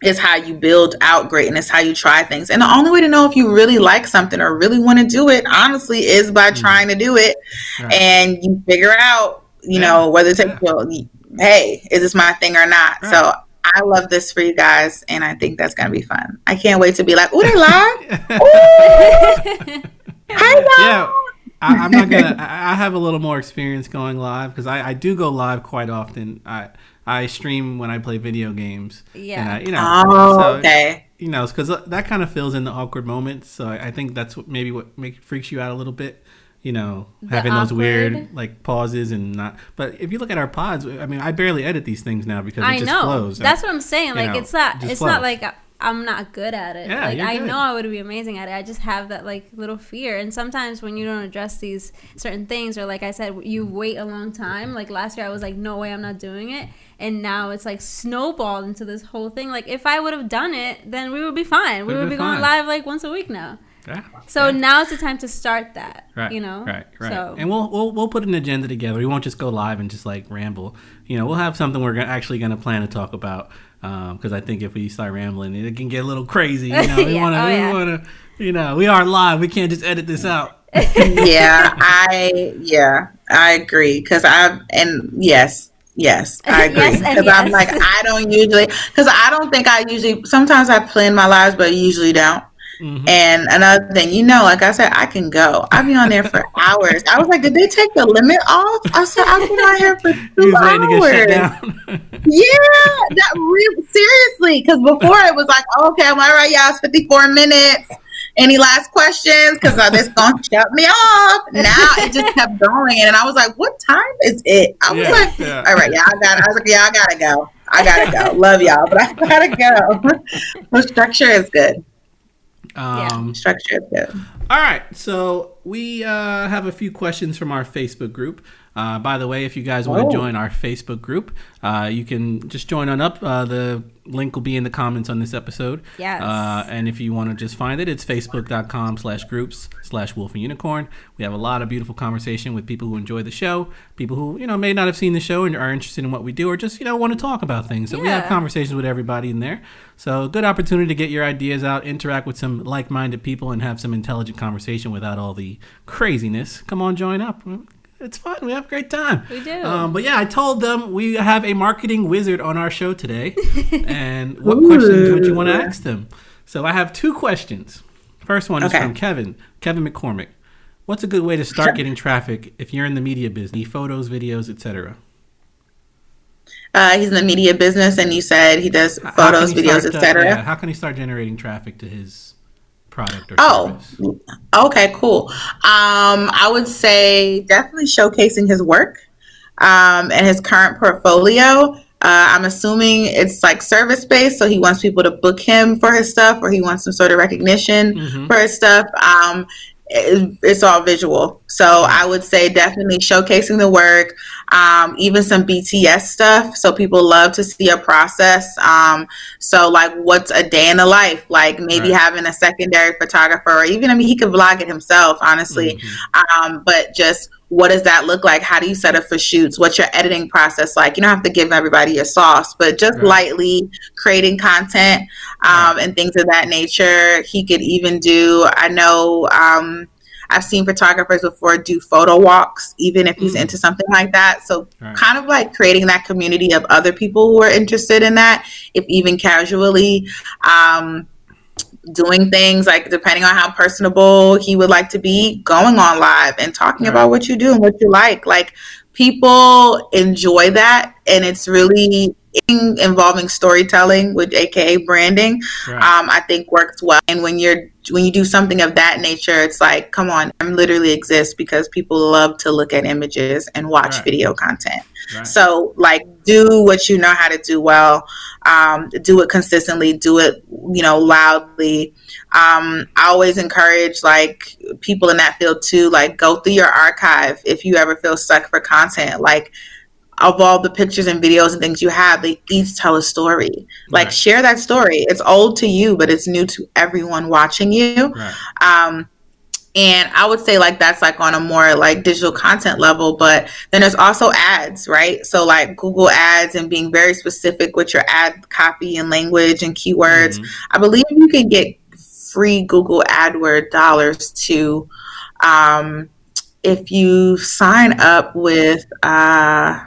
is how you build out greatness, how you try things. And the only way to know if you really like something or really want to do it, honestly, is by mm. trying to do it. Right. And you figure out, you yeah. know, whether it's yeah. well, hey, is this my thing or not? Right. So I love this for you guys, and I think that's gonna be fun. I can't wait to be like, oh, they live. Hi, yeah. I, am not gonna. I have a little more experience going live because I, I do go live quite often. I I stream when I play video games. Yeah. I, you know. Oh, so, okay. You know, because uh, that kind of fills in the awkward moments. So I, I think that's what maybe what make, freaks you out a little bit. You know, the having awkward. those weird like pauses and not. But if you look at our pods, I mean, I barely edit these things now because it just know. flows. That's what I'm saying. Like, know, it's not. It's flows. not like I'm not good at it. Yeah, like I good. know I would be amazing at it. I just have that like little fear. And sometimes when you don't address these certain things or like I said, you wait a long time. Like last year I was like, no way I'm not doing it. And now it's like snowballed into this whole thing. Like if I would have done it, then we would be fine. We would be going live like once a week now. Yeah. So yeah. now's the time to start that. Right. You know. Right. Right. So. And we'll we'll we'll put an agenda together. We won't just go live and just like ramble. You know, we'll have something we're actually going to plan to talk about because um, I think if we start rambling, it can get a little crazy. You know, we yeah. want to, oh, we yeah. want to, you know, we are live. We can't just edit this out. yeah, I yeah, I agree because I and yes, yes, I agree because yes yes. I'm like I don't usually because I don't think I usually sometimes I plan my lives, but usually don't. Mm-hmm. And another thing, you know, like I said, I can go. I'll be on there for hours. I was like, did they take the limit off? I said, I've been on here for two hours. yeah, that re- seriously, because before it was like, oh, okay, I'm all right, y'all, it's 54 minutes. Any last questions? Because uh, this gonna shut me off. Now it just kept going, and I was like, "What time is it?" I was yeah, like, yeah. "All right, yeah, I got." I was like, "Yeah, I gotta go. I gotta go. Love y'all, but I gotta go." the structure is good. Um, yeah, structure is good. All right, so we uh, have a few questions from our Facebook group. Uh, by the way, if you guys want to oh. join our Facebook group, uh, you can just join on up. Uh, the link will be in the comments on this episode. Yes. Uh, and if you want to just find it, it's facebook.com slash groups slash wolf and unicorn. We have a lot of beautiful conversation with people who enjoy the show, people who, you know, may not have seen the show and are interested in what we do or just, you know, want to talk about things. So yeah. we have conversations with everybody in there. So good opportunity to get your ideas out, interact with some like-minded people and have some intelligent conversation without all the craziness. Come on, join up it's fun. We have a great time. We do. Um, but yeah, I told them we have a marketing wizard on our show today. and what questions would you want to ask them? So I have two questions. First one okay. is from Kevin, Kevin McCormick. What's a good way to start getting traffic if you're in the media business, photos, videos, etc.? Uh, he's in the media business, and you said he does photos, videos, etc. Yeah, how can he start generating traffic to his product or oh service? okay cool um i would say definitely showcasing his work um and his current portfolio Uh, I'm assuming it's like service based, so he wants people to book him for his stuff, or he wants some sort of recognition mm-hmm. for his stuff. Um, it, it's all visual, so I would say definitely showcasing the work, um, even some BTS stuff. So people love to see a process. Um, so like, what's a day in the life? Like maybe right. having a secondary photographer, or even I mean, he could vlog it himself, honestly. Mm-hmm. Um, but just what does that look like? How do you set up for shoots? What's your editing process like? You don't have to give everybody your sauce, but just right. lightly creating content um, right. and things of that nature. He could even do, I know, um, I've seen photographers before do photo walks, even if he's mm. into something like that. So, right. kind of like creating that community of other people who are interested in that, if even casually. Um, doing things like depending on how personable he would like to be, going on live and talking right. about what you do and what you like. Like people enjoy that, and it's really involving storytelling with aka branding right. um, i think works well and when you're when you do something of that nature it's like come on i'm literally exist because people love to look at images and watch right. video content right. so like do what you know how to do well um, do it consistently do it you know loudly um, i always encourage like people in that field to like go through your archive if you ever feel stuck for content like of all the pictures and videos and things you have, they each tell a story. Like right. share that story. It's old to you, but it's new to everyone watching you. Right. Um, and I would say like that's like on a more like digital content level, but then there's also ads, right? So like Google ads and being very specific with your ad copy and language and keywords. Mm-hmm. I believe you can get free Google AdWord dollars to um, if you sign up with uh,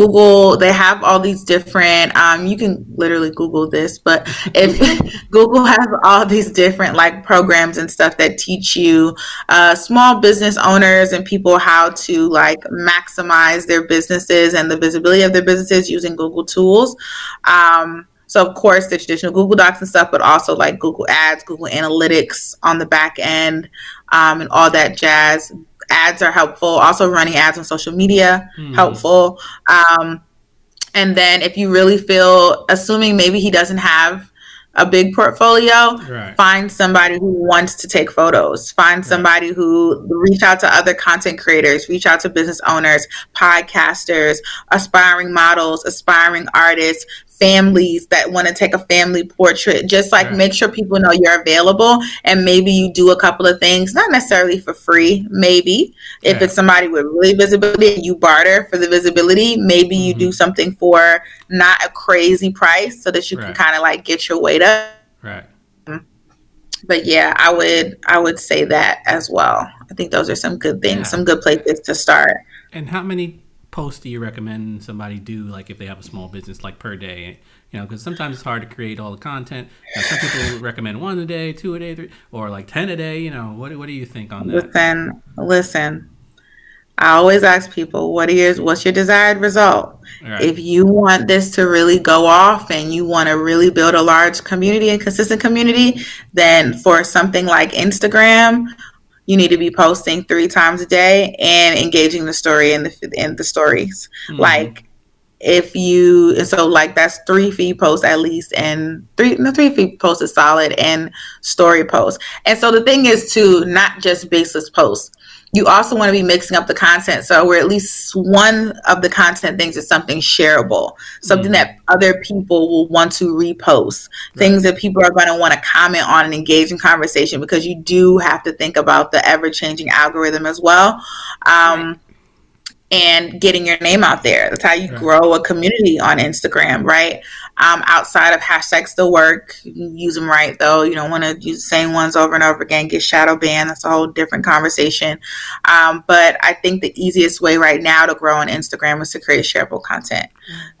Google, they have all these different, um, you can literally Google this, but if Google has all these different like programs and stuff that teach you uh, small business owners and people how to like maximize their businesses and the visibility of their businesses using Google tools. Um, so of course the traditional Google Docs and stuff, but also like Google Ads, Google Analytics on the back end, um, and all that jazz ads are helpful. Also, running ads on social media mm. helpful. Um, and then if you really feel, assuming maybe he doesn't have a big portfolio, right. find somebody who wants to take photos. Find somebody right. who reach out to other content creators, reach out to business owners, podcasters, aspiring models, aspiring artists, families that want to take a family portrait just like right. make sure people know you're available and maybe you do a couple of things not necessarily for free maybe if yeah. it's somebody with really visibility you barter for the visibility maybe mm-hmm. you do mm-hmm. something for not a crazy price so that you right. can kind of like get your weight up right but yeah i would i would say that as well i think those are some good things yeah. some good places to start and how many posts do you recommend somebody do like if they have a small business like per day you know because sometimes it's hard to create all the content. Know, some people recommend one a day two a day three or like 10 a day you know what, what do you think on that? Listen listen. I always ask people what is what's your desired result? Right. if you want this to really go off and you want to really build a large community and consistent community then for something like instagram you need to be posting three times a day and engaging the story and the in the stories. Mm-hmm. Like if you and so like that's three feed posts at least and three the three feed posts is solid and story posts. And so the thing is to not just baseless posts you also want to be mixing up the content so where at least one of the content things is something shareable something mm. that other people will want to repost right. things that people are going to want to comment on and engage in conversation because you do have to think about the ever-changing algorithm as well um, right and getting your name out there. That's how you right. grow a community on Instagram, right? Um, outside of hashtags still work. use them right though. You don't want to use the same ones over and over again. Get shadow banned. That's a whole different conversation. Um, but I think the easiest way right now to grow on Instagram is to create shareable content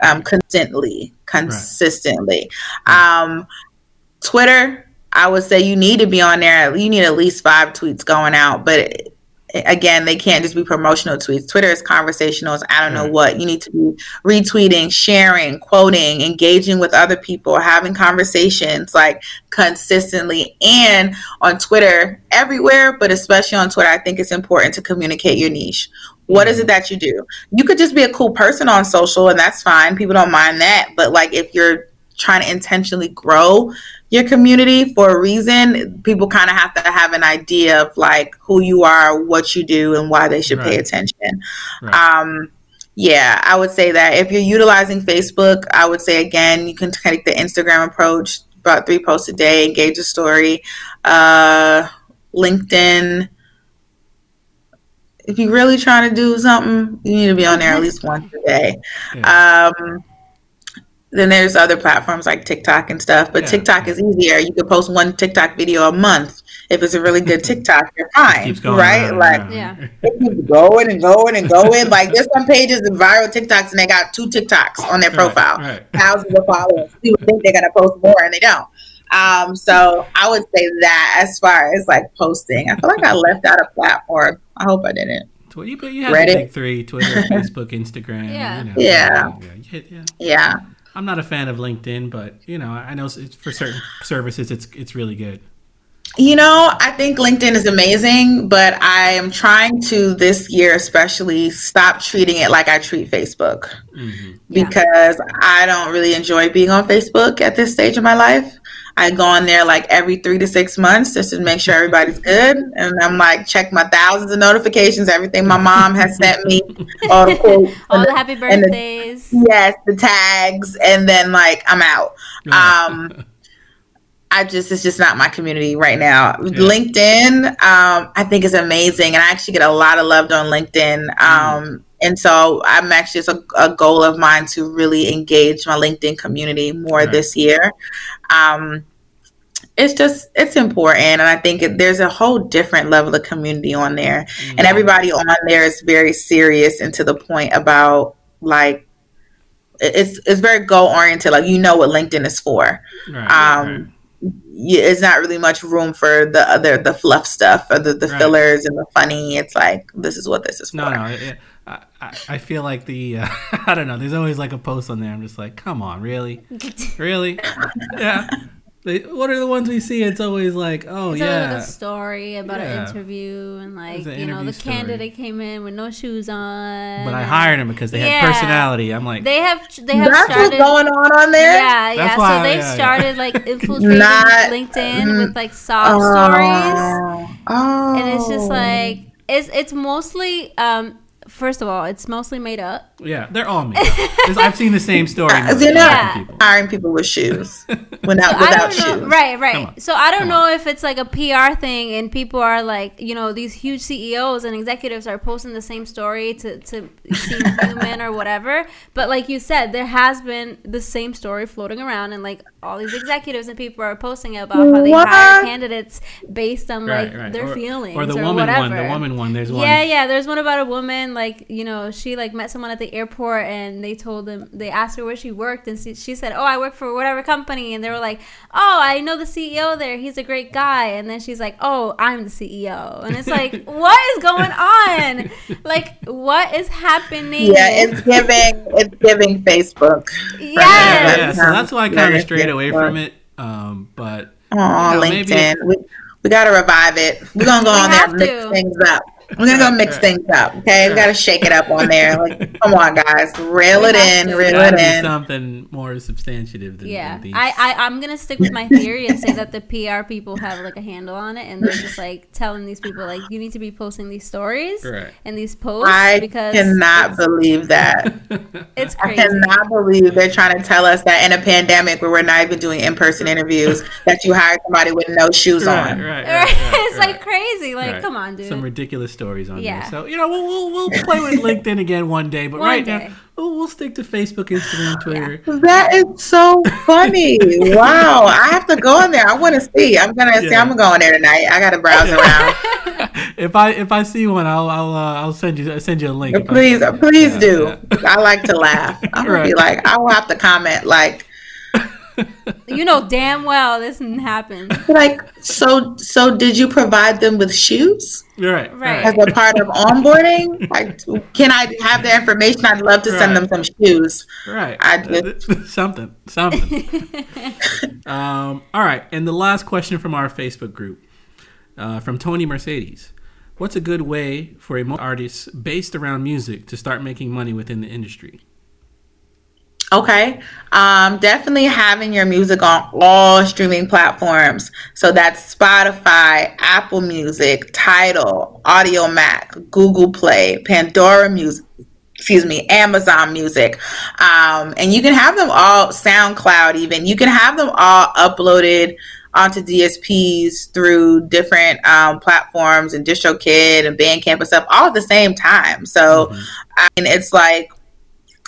um, consistently, consistently. Right. Um, Twitter. I would say you need to be on there. You need at least five tweets going out, but again, they can't just be promotional tweets. Twitter is conversational. It's I don't know what. You need to be retweeting, sharing, quoting, engaging with other people, having conversations like consistently. And on Twitter, everywhere, but especially on Twitter, I think it's important to communicate your niche. What is it mm-hmm. that you do? You could just be a cool person on social, and that's fine. People don't mind that. But like, if you're trying to intentionally grow your community for a reason, people kind of have to have an idea of like who you are, what you do, and why they should right. pay attention. Right. Um, yeah, I would say that if you're utilizing Facebook, I would say again, you can take the Instagram approach, about three posts a day, engage a story. Uh, LinkedIn. If you're really trying to do something, you need to be on there at least once a day. Yeah. Um, then there's other platforms like TikTok and stuff, but yeah. TikTok is easier. You can post one TikTok video a month. If it's a really good TikTok, you're fine, right? Like, yeah, it keeps going and going and going. like, there's some pages of viral TikToks, and they got two TikToks on their profile, right, right. thousands of followers. People think they're gonna post more, and they don't. Um, so I would say that as far as like posting, I feel like I left out a platform. I hope I didn't. Twitter, but you have Reddit. the big three: Twitter, Facebook, Instagram. Yeah. You know, yeah. Yeah. yeah. yeah. I'm not a fan of LinkedIn, but you know, I know for certain services, it's it's really good. You know, I think LinkedIn is amazing, but I am trying to this year, especially, stop treating it like I treat Facebook mm-hmm. because yeah. I don't really enjoy being on Facebook at this stage of my life. I go on there like every three to six months just to make sure everybody's good. And I'm like, check my thousands of notifications, everything my mom has sent me, all the quotes, all the happy birthdays. The, yes, the tags, and then like I'm out. Um, I just it's just not my community right now. Yeah. LinkedIn, um, I think is amazing, and I actually get a lot of love on LinkedIn. Mm. Um, mm. And so I'm actually it's a, a, goal of mine to really engage my LinkedIn community more right. this year. Um, it's just it's important and i think it, there's a whole different level of community on there mm-hmm. and everybody on there is very serious and to the point about like it's it's very goal oriented like you know what linkedin is for right, um right. it's not really much room for the other the fluff stuff or the, the right. fillers and the funny it's like this is what this is for no no it, I, I feel like the uh, I don't know. There's always like a post on there. I'm just like, come on, really, really, yeah. They, what are the ones we see? It's always like, oh it's yeah, like a story about yeah. an interview and like you know the story. candidate came in with no shoes on. But I hired him because they yeah. had personality. I'm like, they have they have That's started what's going on on there. Yeah, yeah. Why, so they've yeah, started like infiltrating Not, LinkedIn mm, with like sob oh, stories, oh. and it's just like it's it's mostly um first of all, it's mostly made up. Yeah, they're all me. I've seen the same story. they're not people. hiring people with shoes without, without shoes. Right, right. So I don't Come know on. if it's like a PR thing and people are like, you know, these huge CEOs and executives are posting the same story to, to seem human or whatever. But like you said, there has been the same story floating around and like all these executives and people are posting about how they what? hire candidates based on like right. their or, feelings or the or woman whatever. one. The woman one. There's one. Yeah, yeah. There's one about a woman like you know she like met someone at the airport and they told them they asked her where she worked and she, she said, "Oh, I work for whatever company," and they were like, "Oh, I know the CEO there. He's a great guy." And then she's like, "Oh, I'm the CEO," and it's like, what is going on? Like, what is happening? Yeah, it's giving it's giving Facebook. Yes. Yeah, so that's why I kind of strayed away from it. Um, but oh, you know, LinkedIn, maybe... we, we got to revive it. We're gonna go on there and mix things up. We're gonna go mix things up, okay? We gotta shake it up on there. Like, come on, guys, reel it in, reel it in. Something more substantive than yeah. Than I, I I'm gonna stick with my theory and say that the PR people have like a handle on it, and they're just like telling these people like you need to be posting these stories right. and these posts. I because cannot believe that. It's crazy. I cannot believe they're trying to tell us that in a pandemic where we're not even doing in person interviews that you hire somebody with no shoes right, on. Right, right, it's like crazy. Like, come on, dude. Some ridiculous stories on yeah. there. So you know, we'll, we'll, we'll play with LinkedIn again one day, but one right day. now we'll, we'll, stick to Facebook, Instagram, Twitter. Yeah. That is so funny! wow, I have to go in there. I want to see. I'm gonna yeah. see. I'm gonna go in there tonight. I gotta browse around. if I if I see one, I'll I'll uh, I'll send you send you a link. Please, please yeah, do. I like to laugh. I'm gonna right. be like, I will have to comment like you know damn well this didn't happen. Like, so, so did you provide them with shoes? Right, right. As a part of onboarding, like, can I have their information? I'd love to send right. them some shoes. Right. I just... something, something. um, all right, and the last question from our Facebook group, uh, from Tony Mercedes. what's a good way for a artist based around music to start making money within the industry? Okay. Um, definitely having your music on all streaming platforms. So that's Spotify, Apple Music, Tidal, Audiomack, Google Play, Pandora Music, excuse me, Amazon Music. Um, and you can have them all, SoundCloud even. You can have them all uploaded onto DSPs through different um, platforms and DistroKid and Bandcamp and stuff all at the same time. So, mm-hmm. I mean, it's like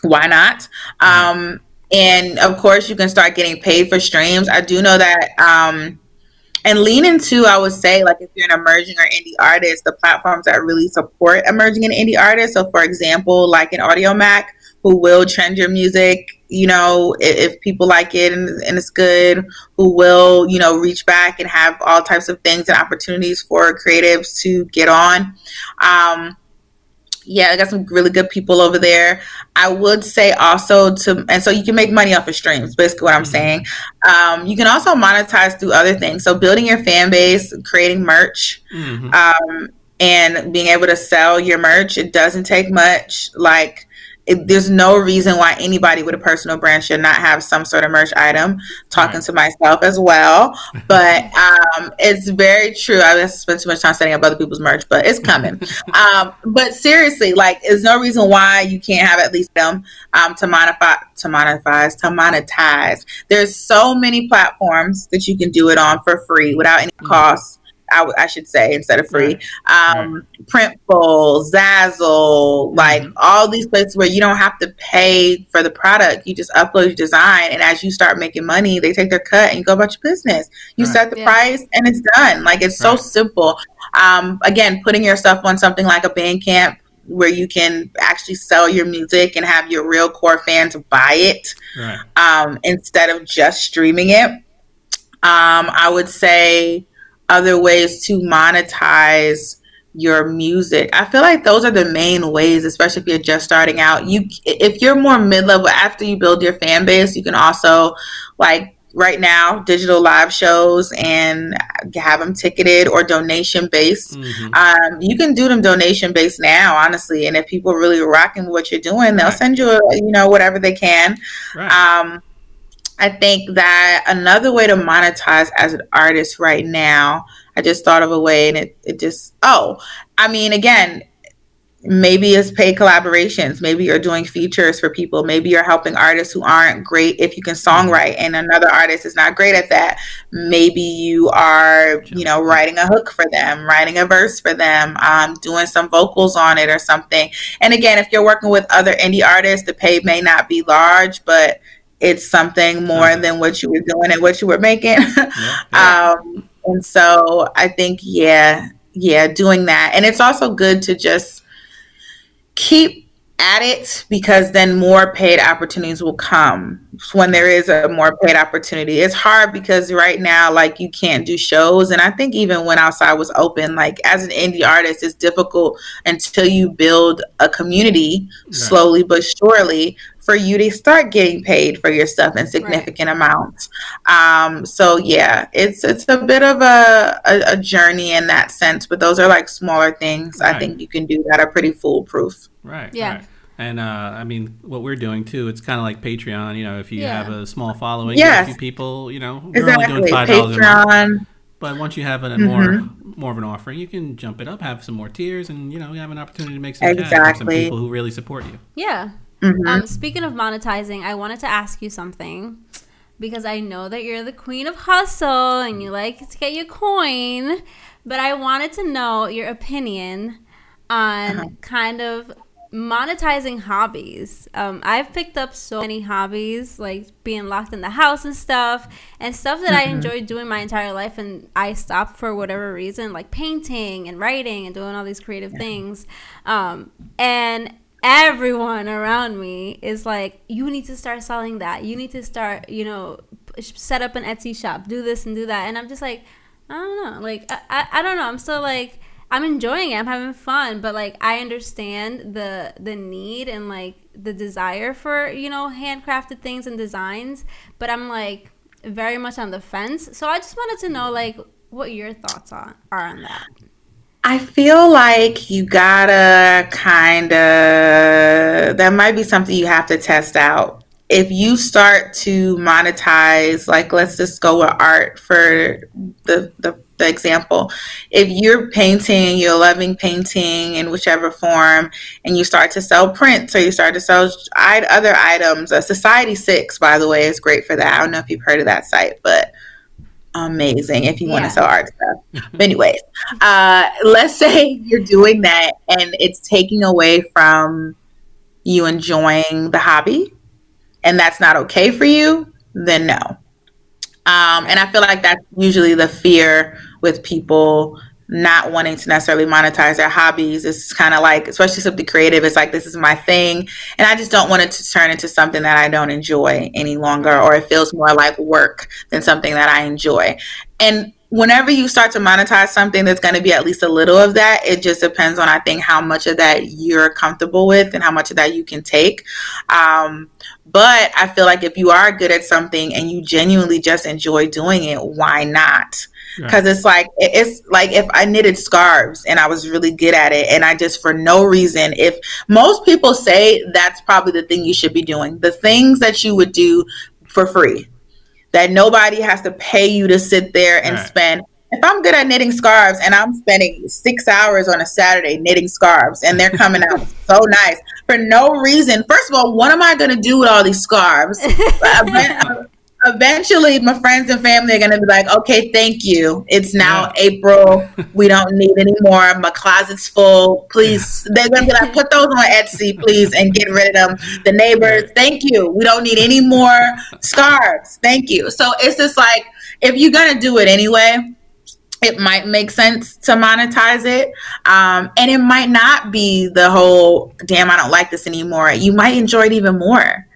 why not? Um, and of course, you can start getting paid for streams. I do know that. Um, and lean into, I would say, like if you're an emerging or indie artist, the platforms that really support emerging and indie artists. So, for example, like an Audiomack, who will trend your music, you know, if, if people like it and, and, it's good, who will, you know, reach back and have all types of things and opportunities for creatives to get on. Um, yeah, I got some really good people over there. I would say also to, and so you can make money off of streams, basically what I'm mm-hmm. saying. Um, you can also monetize through other things. So building your fan base, creating merch, mm-hmm. um, and being able to sell your merch. It doesn't take much. Like, it, there's no reason why anybody with a personal brand should not have some sort of merch item. Talking right. to myself as well, but um, it's very true. I spent too much time setting up other people's merch, but it's coming. um, but seriously, like, there's no reason why you can't have at least them um, to modify, to monetize, to monetize. There's so many platforms that you can do it on for free without any mm. cost. I, w- I should say instead of free. Right. Um, right. Printful, Zazzle, mm-hmm. like all these places where you don't have to pay for the product. You just upload your design, and as you start making money, they take their cut and you go about your business. You right. set the yeah. price, and it's done. Like it's so simple. Um, again, putting your stuff on something like a Bandcamp where you can actually sell your music and have your real core fans buy it right. um, instead of just streaming it. Um, I would say other ways to monetize your music. I feel like those are the main ways, especially if you're just starting out. You if you're more mid-level after you build your fan base, you can also like right now digital live shows and have them ticketed or donation based mm-hmm. um, you can do them donation based now honestly and if people are really rocking what you're doing they'll right. send you a, you know whatever they can right. um, I think that another way to monetize as an artist right now, I just thought of a way and it, it just, oh, I mean, again, maybe it's paid collaborations. Maybe you're doing features for people. Maybe you're helping artists who aren't great if you can songwrite and another artist is not great at that. Maybe you are, you know, writing a hook for them, writing a verse for them, um, doing some vocals on it or something. And again, if you're working with other indie artists, the pay may not be large, but it's something more than what you were doing and what you were making. Yeah, yeah. um, and so I think, yeah, yeah, doing that. And it's also good to just keep at it because then more paid opportunities will come when there is a more paid opportunity. It's hard because right now, like you can't do shows. And I think even when outside was open, like as an indie artist, it's difficult until you build a community right. slowly but surely for you to start getting paid for your stuff in significant right. amounts. Um, so yeah, it's it's a bit of a, a, a, journey in that sense, but those are like smaller things right. I think you can do that are pretty foolproof. Right. Yeah. Right. And uh, I mean, what we're doing too, it's kind of like Patreon. You know, if you yeah. have a small following, yes. a few people, you know, we're exactly. only doing five dollars a month. But once you have a mm-hmm. more more of an offering, you can jump it up, have some more tiers, and you know, you have an opportunity to make some exactly. cash from some people who really support you. Yeah. Mm-hmm. Um, speaking of monetizing, I wanted to ask you something because I know that you're the queen of hustle and you like to get your coin, but I wanted to know your opinion on uh-huh. kind of monetizing hobbies. Um, I've picked up so many hobbies, like being locked in the house and stuff, and stuff that mm-hmm. I enjoyed doing my entire life, and I stopped for whatever reason, like painting and writing and doing all these creative yeah. things. Um, and everyone around me is like, you need to start selling that. You need to start, you know, set up an Etsy shop, do this and do that. And I'm just like, I don't know. Like, I, I, I don't know. I'm still like, I'm enjoying it. I'm having fun, but like I understand the the need and like the desire for you know handcrafted things and designs, but I'm like very much on the fence. So I just wanted to know like what your thoughts on are on that. I feel like you gotta kind of, that might be something you have to test out. If you start to monetize, like let's just go with art for the, the, the example. If you're painting, you're loving painting in whichever form, and you start to sell prints or you start to sell other items, uh, Society Six, by the way, is great for that. I don't know if you've heard of that site, but amazing if you yeah. want to sell art stuff. but anyways, uh, let's say you're doing that and it's taking away from you enjoying the hobby, and that's not okay for you. Then no. Um, and I feel like that's usually the fear with people not wanting to necessarily monetize their hobbies. It's kind of like, especially something creative, it's like, this is my thing. And I just don't want it to turn into something that I don't enjoy any longer, or it feels more like work than something that I enjoy. And whenever you start to monetize something that's going to be at least a little of that, it just depends on, I think, how much of that you're comfortable with and how much of that you can take. Um, but I feel like if you are good at something and you genuinely just enjoy doing it, why not? Because it's like it's like if I knitted scarves and I was really good at it and I just for no reason if most people say that's probably the thing you should be doing the things that you would do for free that nobody has to pay you to sit there and right. spend if I'm good at knitting scarves and I'm spending six hours on a Saturday knitting scarves and they're coming out so nice for no reason, first of all, what am I going to do with all these scarves? eventually my friends and family are going to be like okay thank you. It's now yeah. april. We don't need any more. My closet's full. Please they're going to be like put those on etsy please and get rid of them. The neighbors thank you. We don't need any more scarves. Thank you. So it's just like if you're going to do it anyway it might make sense to monetize it um, and it might not be the whole damn i don't like this anymore. You might enjoy it even more.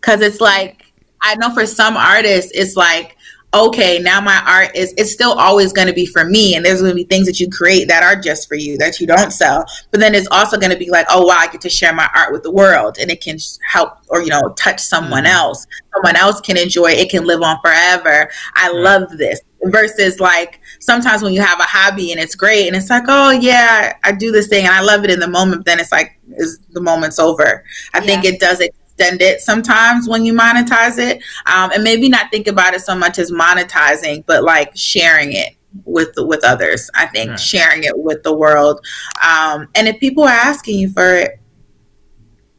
Because it's like I know for some artists, it's like, okay, now my art is it's still always going to be for me, and there's going to be things that you create that are just for you that you don't sell. But then it's also going to be like, oh wow, I get to share my art with the world, and it can help or you know touch someone mm-hmm. else. Someone else can enjoy it. It can live on forever. I love this. Versus like sometimes when you have a hobby and it's great and it's like, oh yeah, I do this thing and I love it in the moment. But then it's like, is the moment's over. I yeah. think it does it extend it sometimes when you monetize it um, and maybe not think about it so much as monetizing but like sharing it with with others i think right. sharing it with the world um, and if people are asking you for it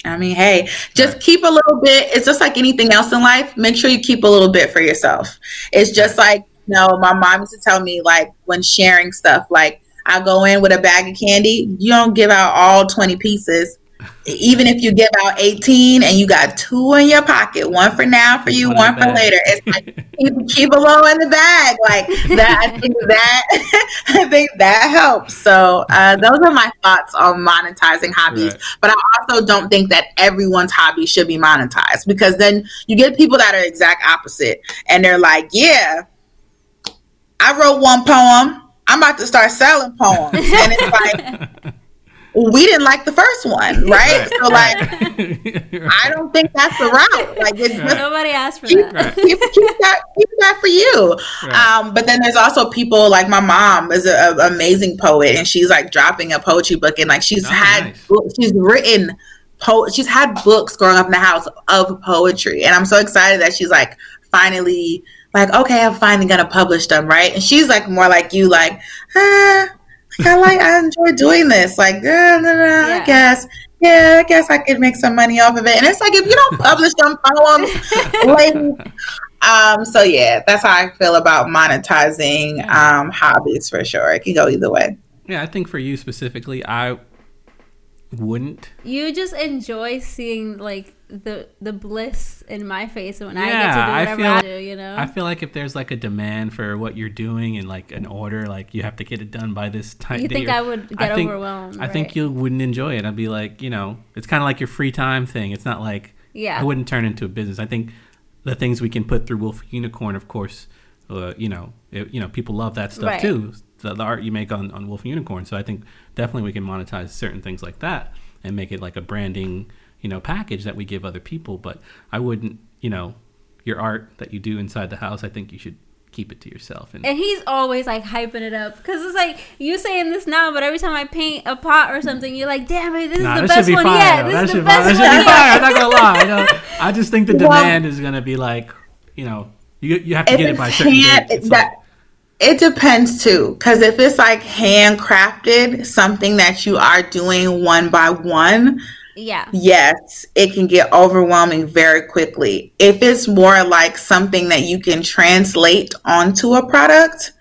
I mean, hey, just right. keep a little bit. It's just like anything else in life. Make sure you keep a little bit for yourself. It's just like, you know, my mom used to tell me, like, when sharing stuff, like, I go in with a bag of candy, you don't give out all 20 pieces even if you give out 18 and you got two in your pocket, one for now for you, one, one for later, it's like keep, keep a low in the bag. Like that, I think that I think that helps. So uh, those are my thoughts on monetizing hobbies. Right. But I also don't think that everyone's hobby should be monetized because then you get people that are exact opposite, and they're like, yeah, I wrote one poem. I'm about to start selling poems, and it's like we didn't like the first one, right? so like, I don't think that's the route. Like, it's just, nobody asked for keep, that. Keep, keep, that. Keep that for you. Right. Um, but then there's also people like my mom is an amazing poet, and she's like dropping a poetry book, and like she's oh, had nice. she's written. Po- she's had books growing up in the house of poetry, and I'm so excited that she's like finally like, okay, I'm finally gonna publish them, right? And she's like more like you, like, ah, I like I enjoy doing this. Like, uh, yeah. I guess. Yeah, I guess I could make some money off of it. And it's like if you don't publish them poems, like, um, so yeah, that's how I feel about monetizing um, hobbies for sure. It can go either way. Yeah, I think for you specifically, I wouldn't. You just enjoy seeing like the the bliss in my face when yeah, I get to do whatever I, feel I do, you know. I feel like if there's like a demand for what you're doing and like an order, like you have to get it done by this time. You think I would get I think, overwhelmed? I right? think you wouldn't enjoy it. I'd be like, you know, it's kind of like your free time thing. It's not like yeah, I wouldn't turn into a business. I think the things we can put through Wolf Unicorn, of course, uh, you know, it, you know, people love that stuff right. too. The, the, art you make on on Wolf Unicorn. So I think definitely we can monetize certain things like that and make it like a branding you know package that we give other people but i wouldn't you know your art that you do inside the house i think you should keep it to yourself. And, and he's always like hyping it up because it's like you saying this now, but every time I paint a pot or something, you're like, "Damn it, this nah, is the best one yet. This that is the best one." That should be fire. I'm not gonna lie. I, know, I just think the demand well, is gonna be like, you know, you you have to get it by certain dates. That, it depends too, because if it's like handcrafted, something that you are doing one by one, yeah. Yes, it can get overwhelming very quickly. If it's more like something that you can translate onto a product,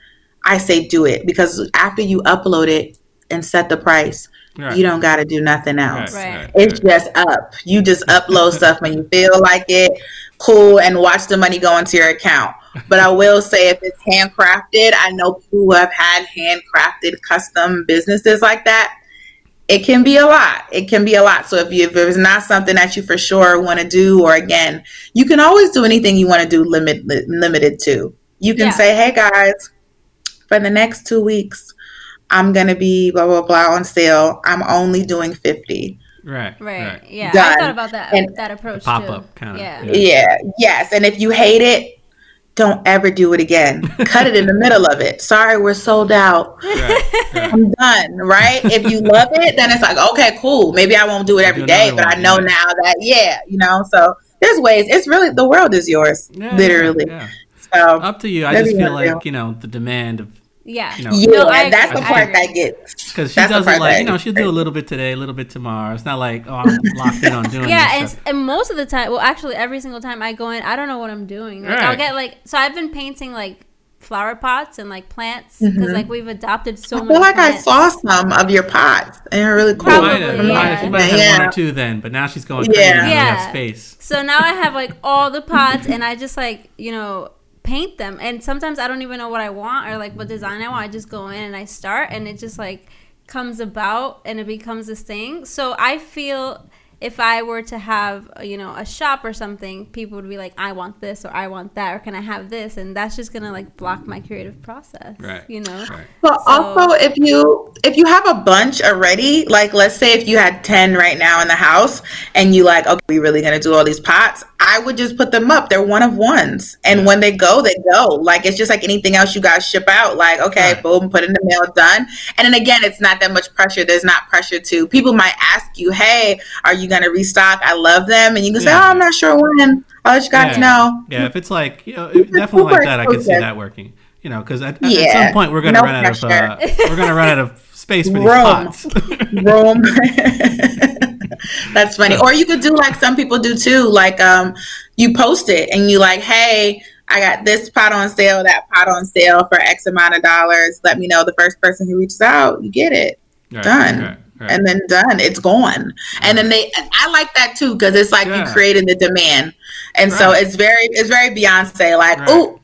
I say do it because after you upload it and set the price, right. you don't got to do nothing else. Right. It's just up. You just upload stuff when you feel like it, cool, and watch the money go into your account. But I will say, if it's handcrafted, I know people who have had handcrafted custom businesses like that it can be a lot. It can be a lot. So if, you, if it's not something that you for sure want to do, or again, you can always do anything you want to do limit, limited to. You can yeah. say, hey guys, for the next two weeks, I'm going to be blah, blah, blah on sale. I'm only doing 50. Right, right. Right. Yeah. Done. I thought about that, and that approach. Pop up kind of. Yeah. yeah. Yeah. Yes. And if you hate it, don't ever do it again. Cut it in the middle of it. Sorry, we're sold out. Right, right. I'm done. Right? If you love it, then it's like, okay, cool. Maybe I won't do it every day, but I know yeah. now that, yeah, you know. So there's ways. It's really the world is yours, yeah, literally. Yeah, so up to you. I just feel like you know the demand of yeah. You know, yeah, no, that's the part that gets. Because she doesn't like, you know, she'll do a little bit today, a little bit tomorrow. It's not like, oh, I'm locked in on doing it. Yeah, and, and, most of the time, well, actually, every single time I go in, I don't know what I'm doing. Like, right. I'll get like, so I've been painting like flower pots and like plants because mm-hmm. like we've adopted so I feel like plants. I saw some of your pots and they're really cool. Probably, yeah. yeah. She might have yeah. one or two then, but now she's going crazy. Yeah, yeah. space. So now I have like all the pots and I just like you know paint them. And sometimes I don't even know what I want or like what design I want. I just go in and I start and it just like comes about and it becomes this thing. So I feel if I were to have, you know, a shop or something, people would be like, I want this or I want that or can I have this? And that's just gonna like block my creative process. Right. You know? Right. Well so, also if you if you have a bunch already, like let's say if you had ten right now in the house and you like, okay, we really gonna do all these pots, I would just put them up. They're one of ones. And yeah. when they go, they go. Like it's just like anything else you guys ship out. Like, okay, right. boom, put in the mail, done. And then again, it's not that much pressure. There's not pressure to people might ask you, Hey, are you gonna restock? I love them. And you can say, Oh, I'm not sure when. I'll let you guys yeah. know. Yeah, if it's like, you know, definitely like that, I can see that working. You know, because at, yeah. at, some point we're gonna no run out of uh, we're gonna run out of space for these Room. pots. Room. That's funny. Or you could do like some people do too. Like um, you post it and you like, hey, I got this pot on sale, that pot on sale for X amount of dollars. Let me know. The first person who reaches out, you get it. Right, Done. Right, right. And then done. It's gone. And then they I like that too, because it's like yeah. you created the demand. And so it's very it's very Beyonce, like, oh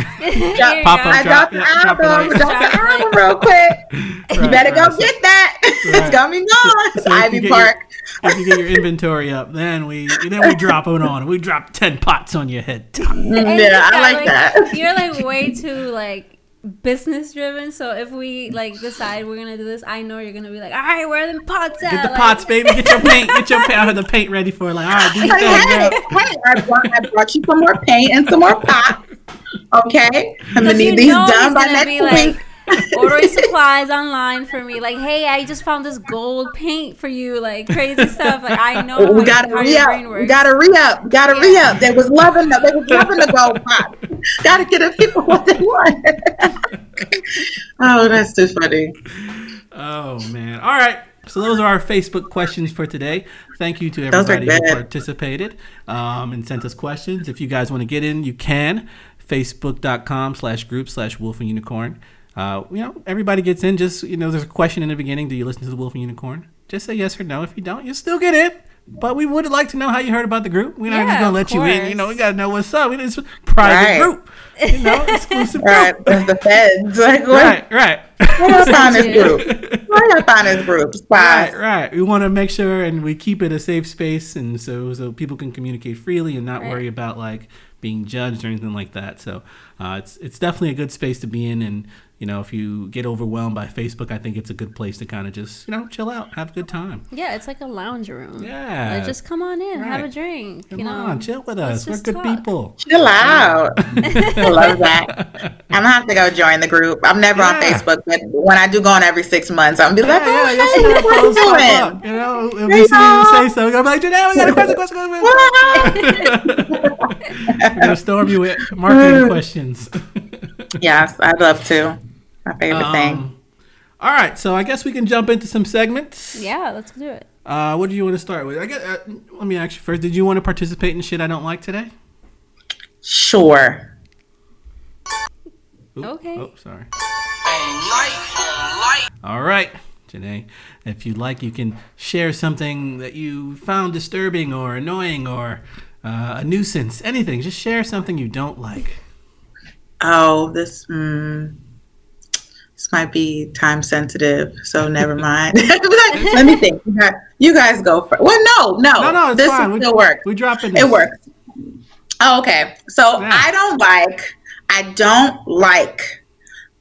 drop, pop up, I drop, the album, drop, drop the album real quick. Right, you better right, go so, get that. Right. it's gonna be gone. So Ivy Park. Your, if you get your inventory up, then we then we drop it on. We drop ten pots on your head. yeah, I like, like that. You're like way too like business driven. So if we like decide we're gonna do this, I know you're gonna be like, all right, where are the pots at? Get the like, pots, baby. Get your paint. Get your paint. Have the paint ready for it. Like, all right, do your thing, hey, hey, I brought, I brought you some more paint and some more pots. Okay, I'm gonna need these done by next week. Like, ordering supplies online for me. Like, hey, I just found this gold paint for you. Like crazy stuff. Like I know we gotta re up. We gotta re up. Gotta yeah. re up. They was loving the they was loving the gold pot. gotta get the people what they want. oh, that's too funny. Oh man. All right. So those are our Facebook questions for today. Thank you to everybody who participated um, and sent us questions. If you guys want to get in, you can facebook.com slash group slash wolf and unicorn. Uh, you know, everybody gets in. Just, you know, there's a question in the beginning. Do you listen to the wolf and unicorn? Just say yes or no. If you don't, you still get in. But we would like to know how you heard about the group. We're not yeah, just gonna let course. you in. You know, we gotta know what's up. It's a private right. group. You know, exclusive right. group. Right, the feds. Like, right, right. Why find this group? Why not find this group? Right, right. We want to make sure and we keep it a safe space, and so so people can communicate freely and not right. worry about like being judged or anything like that. So uh, it's it's definitely a good space to be in, and you know, if you get overwhelmed by Facebook, I think it's a good place to kind of just, you know, chill out, have a good time. Yeah, it's like a lounge room. Yeah. Like, just come on in, right. have a drink. Come you know, on, chill with us. We're good talk. people. Chill out. I love that. I'm gonna have to go join the group. I'm never yeah. on Facebook, but when I do go on every six months, I'm gonna be like, yeah, oh, yeah, hey, what are you doing? You know, if we see you say so, we're gonna be like, Janelle, we got a question, question, question. we're gonna storm you with marketing questions. yes, I'd love to. My favorite um, thing. All right, so I guess we can jump into some segments. Yeah, let's do it. Uh, what do you want to start with? I guess. Uh, let me ask you first. Did you want to participate in shit I don't like today? Sure. Ooh, okay. Oh, sorry. All right, Junae. If you'd like, you can share something that you found disturbing or annoying or uh, a nuisance. Anything. Just share something you don't like. Oh, this. Mm, this might be time sensitive, so never mind. Let me think. You guys, go first. Well, no, no, no, no. this fine. still work. We drop it. It works. Oh, okay. So yeah. I don't like. I don't like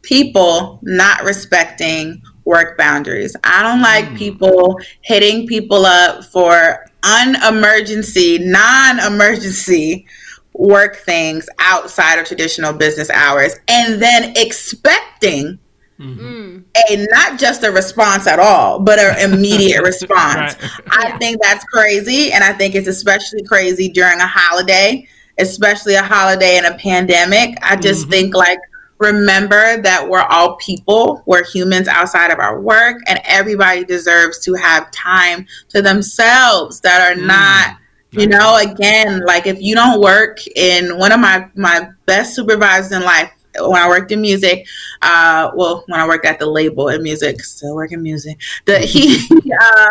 people not respecting work boundaries. I don't like mm. people hitting people up for unemergency, non-emergency work things outside of traditional business hours and then expecting Mm-hmm. A not just a response at all, but an immediate response. right. I think that's crazy, and I think it's especially crazy during a holiday, especially a holiday in a pandemic. I just mm-hmm. think like remember that we're all people, we're humans outside of our work, and everybody deserves to have time to themselves that are mm. not you know again like if you don't work in one of my my best supervisors in life when I worked in music, uh, well, when I worked at the label in music, still working music, the, he, uh,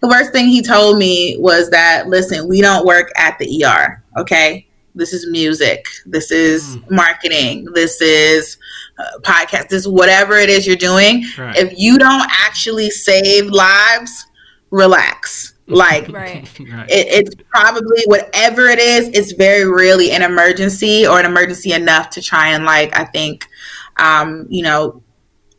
the first thing he told me was that, listen, we don't work at the ER, okay? This is music. This is mm. marketing. This is uh, podcast. This is whatever it is you're doing. Right. If you don't actually save lives, relax like right. it, it's probably whatever it is, it's very rarely an emergency or an emergency enough to try and like I think um, you know,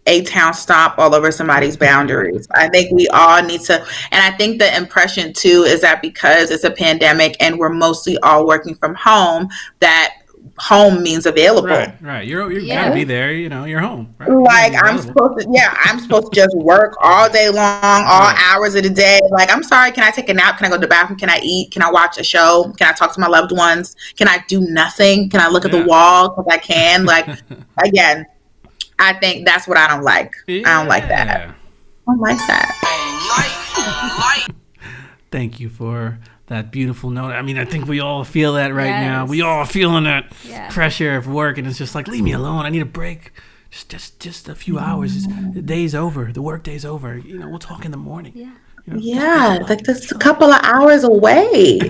a town stop all over somebody's boundaries. I think we all need to, and I think the impression too is that because it's a pandemic and we're mostly all working from home, that home means available. Right, right. You're you're yeah. gotta be there. You know, you're home. Right? Like you're I'm supposed to. Yeah, I'm supposed to just work all day long, all right. hours of the day. Like I'm sorry. Can I take a nap? Can I go to the bathroom? Can I eat? Can I watch a show? Can I talk to my loved ones? Can I do nothing? Can I look at the wall because I can? Like again, I think that's what I don't like. Yeah. I don't like that. I don't like that. Thank you for that beautiful note. I mean, I think we all feel that right yes. now. We all feeling that yeah. pressure of work, and it's just like, leave me alone. I need a break. Just, just, just a few hours. The day's over. The work day's over. You know, we'll talk in the morning. Yeah. You know, yeah, like just a couple of hours away.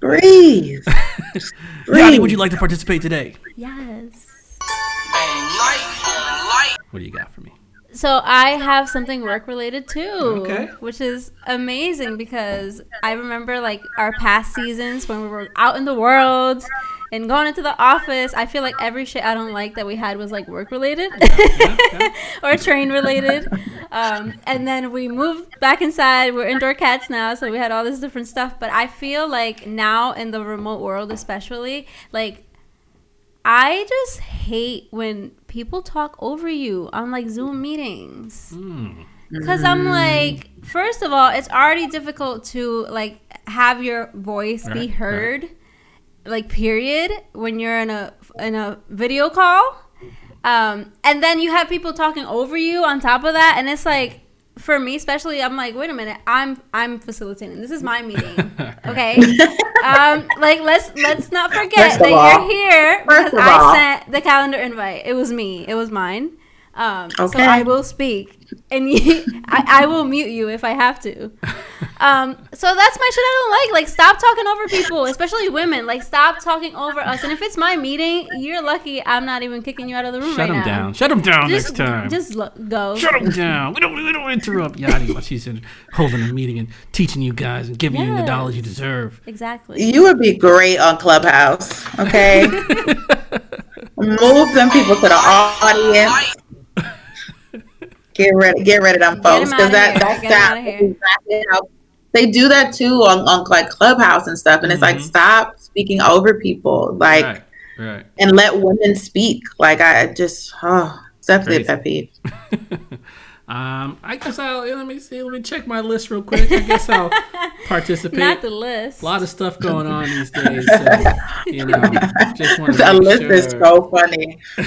breathe. breathe. Yanni, would you like to participate today? Yes. What do you got for me? So I have something work related too, okay. which is amazing because I remember like our past seasons when we were out in the world and going into the office. I feel like every shit I don't like that we had was like work related yeah, yeah. or train related. Um, and then we moved back inside. We're indoor cats now, so we had all this different stuff. But I feel like now in the remote world, especially, like I just hate when people talk over you on like Zoom meetings. Because mm. I'm like, first of all, it's already difficult to like have your voice right, be heard, right. like period, when you're in a in a video call. Um, and then you have people talking over you on top of that, and it's like for me especially i'm like wait a minute i'm i'm facilitating. This is my meeting. Okay? Um like let's let's not forget that all, you're here because i sent the calendar invite. It was me. It was mine Um, okay. So I will speak, and you, I, I, will mute you if I have to. Um, so that's my shit I don't like. Like, stop talking over people, especially women. Like, stop talking over us. And if it's my meeting, you're lucky I'm not even kicking you out of the room Shut right them now. down. Shut them down just, next time. Just lo- go. Shut them down. We don't. We don't interrupt Yadi while she's in, holding a meeting and teaching you guys and giving yes. you the dollars you deserve. Exactly. You would be great on Clubhouse. Okay. Move them people to the audience. Get ready, get rid of them folks because that that's that, exactly how they do that too on, on like Clubhouse and stuff. And mm-hmm. it's like mm-hmm. stop speaking over people, like, right, right. and let women speak. Like I just, oh, it's definitely Crazy. a pet peeve. Um, I guess I'll let me see. Let me check my list real quick. I guess I'll participate. Not the list. A lot of stuff going on these days. So, you know, just want to. The list sure. is so funny.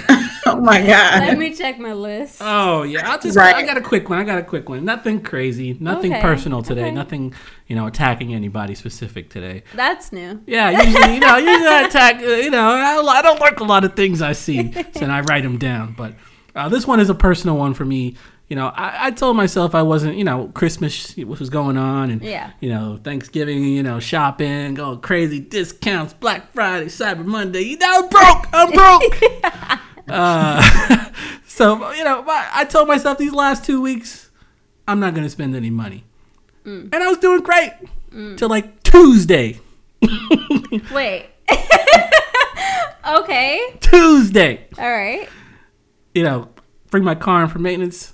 oh my god. Let me check my list. Oh yeah, I'll just. Right. I got a quick one. I got a quick one. Nothing crazy. Nothing okay. personal today. Okay. Nothing. You know, attacking anybody specific today. That's new. Yeah, usually you know, usually I attack. Uh, you know, I, I don't like a lot of things I see, so I write them down. But uh, this one is a personal one for me you know, I, I, told myself I wasn't, you know, Christmas what was going on and, yeah. you know, Thanksgiving, you know, shopping, going crazy, discounts, Black Friday, Cyber Monday. You know, I'm broke. I'm broke. uh, so, you know, I told myself these last two weeks, I'm not going to spend any money. Mm. And I was doing great mm. till like Tuesday. Wait. okay. Tuesday. All right. You know, bring my car in for maintenance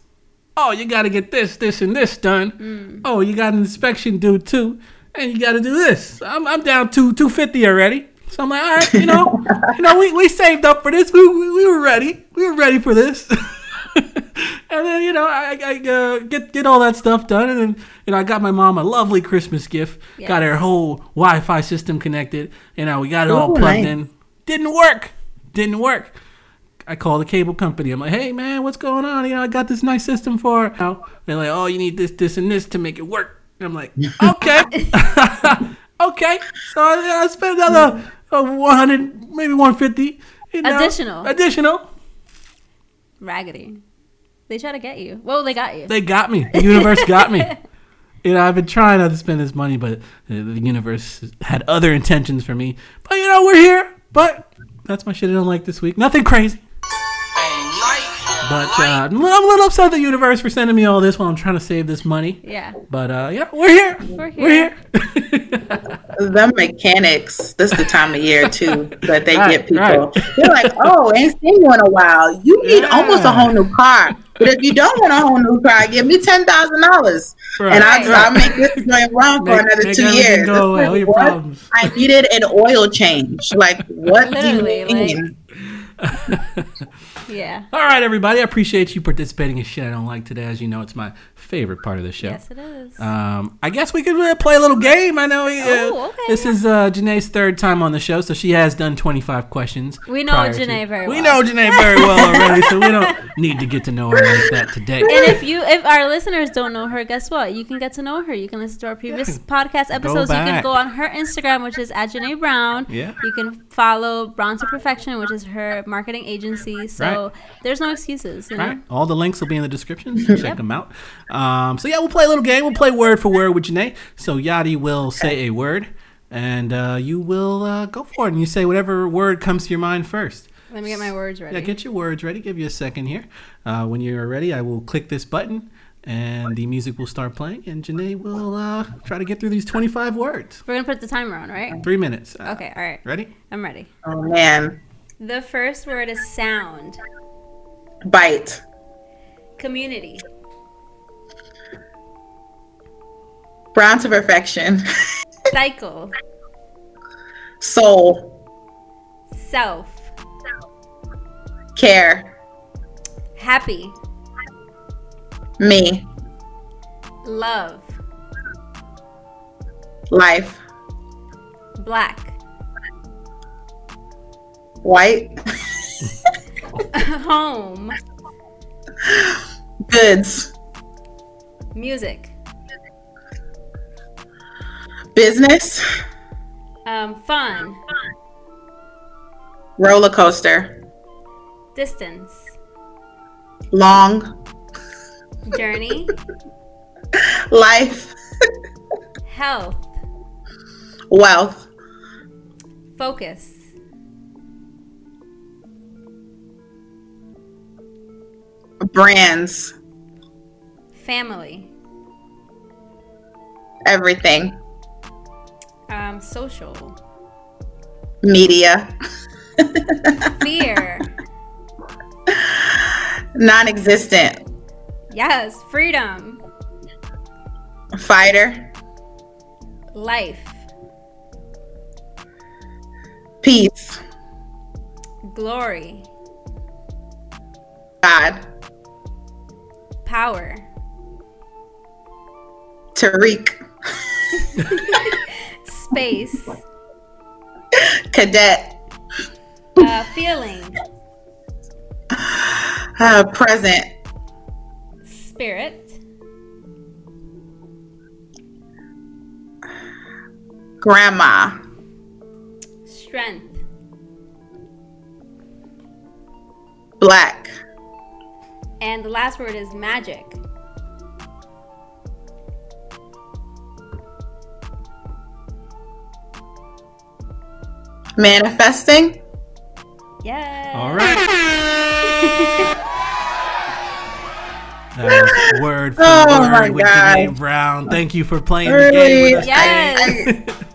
oh, you got to get this, this, and this done. Mm. Oh, you got an inspection due too, and you got to do this. I'm, I'm down to 250 already. So I'm like, all right, you know, you know, we, we saved up for this. We, we, we were ready. We were ready for this. and then you know, I, I uh, get get all that stuff done, and then you know, I got my mom a lovely Christmas gift. Yes. Got her whole Wi-Fi system connected. You know, we got it all plugged nice. in. Didn't work. Didn't work. I call the cable company. I'm like, hey man, what's going on? You know, I got this nice system for. You know, they're like, oh, you need this, this, and this to make it work. And I'm like, okay, okay. So I, I spent another uh, 100, maybe 150. You know, additional. Additional. Raggedy. They try to get you. Well, they got you. They got me. The universe got me. You know, I've been trying not to spend this money, but the universe had other intentions for me. But you know, we're here. But that's my shit I don't like this week. Nothing crazy. But uh, I'm a little upset at the universe for sending me all this while I'm trying to save this money. Yeah. But uh, yeah, we're here. We're here. We're here. the mechanics. This is the time of year too that they right, get people. Right. They're like, "Oh, ain't seen you in a while. You need yeah. almost a whole new car. But if you don't want a whole new car, give me ten thousand dollars, and I'll, right. I'll make this joint run for another two years. Go away. All your problems. I needed an oil change. Like, what Literally, do you mean? Like... Yeah. All right, everybody. I appreciate you participating in shit I don't like today. As you know, it's my favorite part of the show. Yes, it is. Um, I guess we could uh, play a little game. I know. Uh, oh, okay. This is uh, Junae's third time on the show, so she has done 25 questions. We know Junae to, very well. We know Junae very well already, so we don't need to get to know her like that today. And if you, if our listeners don't know her, guess what? You can get to know her. You can listen to our previous yeah. podcast episodes. You can go on her Instagram, which is at Junae Brown. Yeah. You can follow Brown to Perfection, which is her marketing agency. So right. There's no excuses. You know? Right. All the links will be in the description. So check yep. them out. Um, so yeah, we'll play a little game. We'll play word for word with Junae. So Yadi will say a word, and uh, you will uh, go for it. And you say whatever word comes to your mind first. Let me get my words ready. Yeah, get your words ready. Give you a second here. Uh, when you're ready, I will click this button, and the music will start playing, and Junae will uh, try to get through these 25 words. We're gonna put the timer on, right? Three minutes. Uh, okay, all right. Ready? I'm ready. Oh man. The first word is sound. Bite. Community. Brown to perfection. Cycle. Soul. Self. Care. Happy. Me. Love. Life. Black. White. Home. Goods. Music. Business. Um, fun. Roller coaster. Distance. Long. Journey. Life. Health. Wealth. Focus. Brands. Family. Everything. Um, social. Media. Fear. Non existent. Yes. Freedom. Fighter. Life. Peace. Glory. God. Power. Tariq. Space. Cadet. Uh, feeling. Uh, present. Spirit. Grandma. Strength. Black. And the last word is magic. Manifesting. Yeah. All right. that was word for Oh word my with God. Junae Brown. Thank you for playing the game with us. Yes.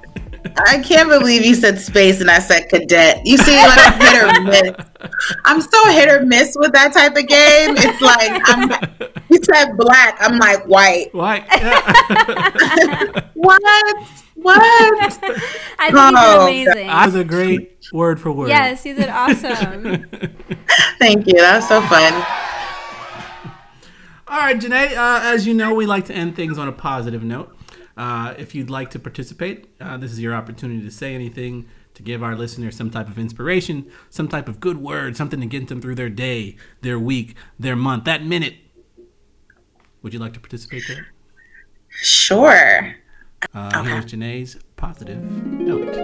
today. I can't believe you said space and I said cadet. You see, like I'm hit or miss. I'm so hit or miss with that type of game. It's like I'm. You said black. I'm like white. Why? Yeah. What? What? I think Oh, you did amazing. that was a great word for word. yes, you did awesome. Thank you. That was so fun. All right, Junae, uh, as you know, we like to end things on a positive note. Uh, if you'd like to participate, uh, this is your opportunity to say anything, to give our listeners some type of inspiration, some type of good word, something to get them through their day, their week, their month, that minute. Would you like to participate there? Sure. Uh, Here's Junae's positive note.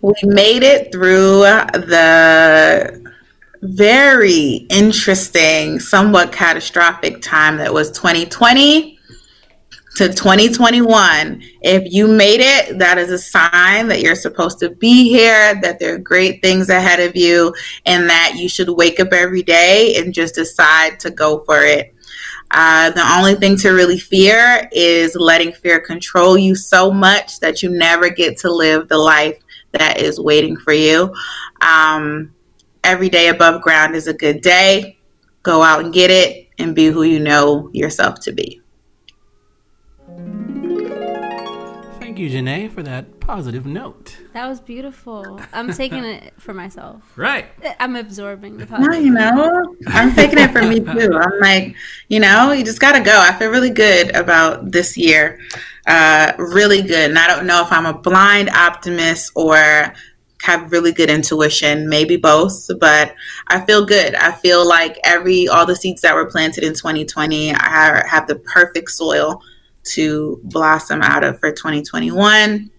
We made it through the very interesting, somewhat catastrophic time that was 2020 to 2021. If you made it, that is a sign that you're supposed to be here, that there are great things ahead of you, and that you should wake up every day and just decide to go for it. Uh, the only thing to really fear is letting fear control you so much that you never get to live the life that is waiting for you. Um, every day above ground is a good day. Go out and get it and be who you know yourself to be. Thank you, Junae, for that positive note. That was beautiful. I'm taking it for myself. Right. I'm absorbing the No, positive. you know, I'm taking it for me too. I'm like, you know, you just got to go. I feel really good about this year. Uh, really good. And I don't know if I'm a blind optimist or have really good intuition, maybe both, but I feel good. I feel like every, all the seeds that were planted in 2020 I have, have the perfect soil to blossom out of for 2021.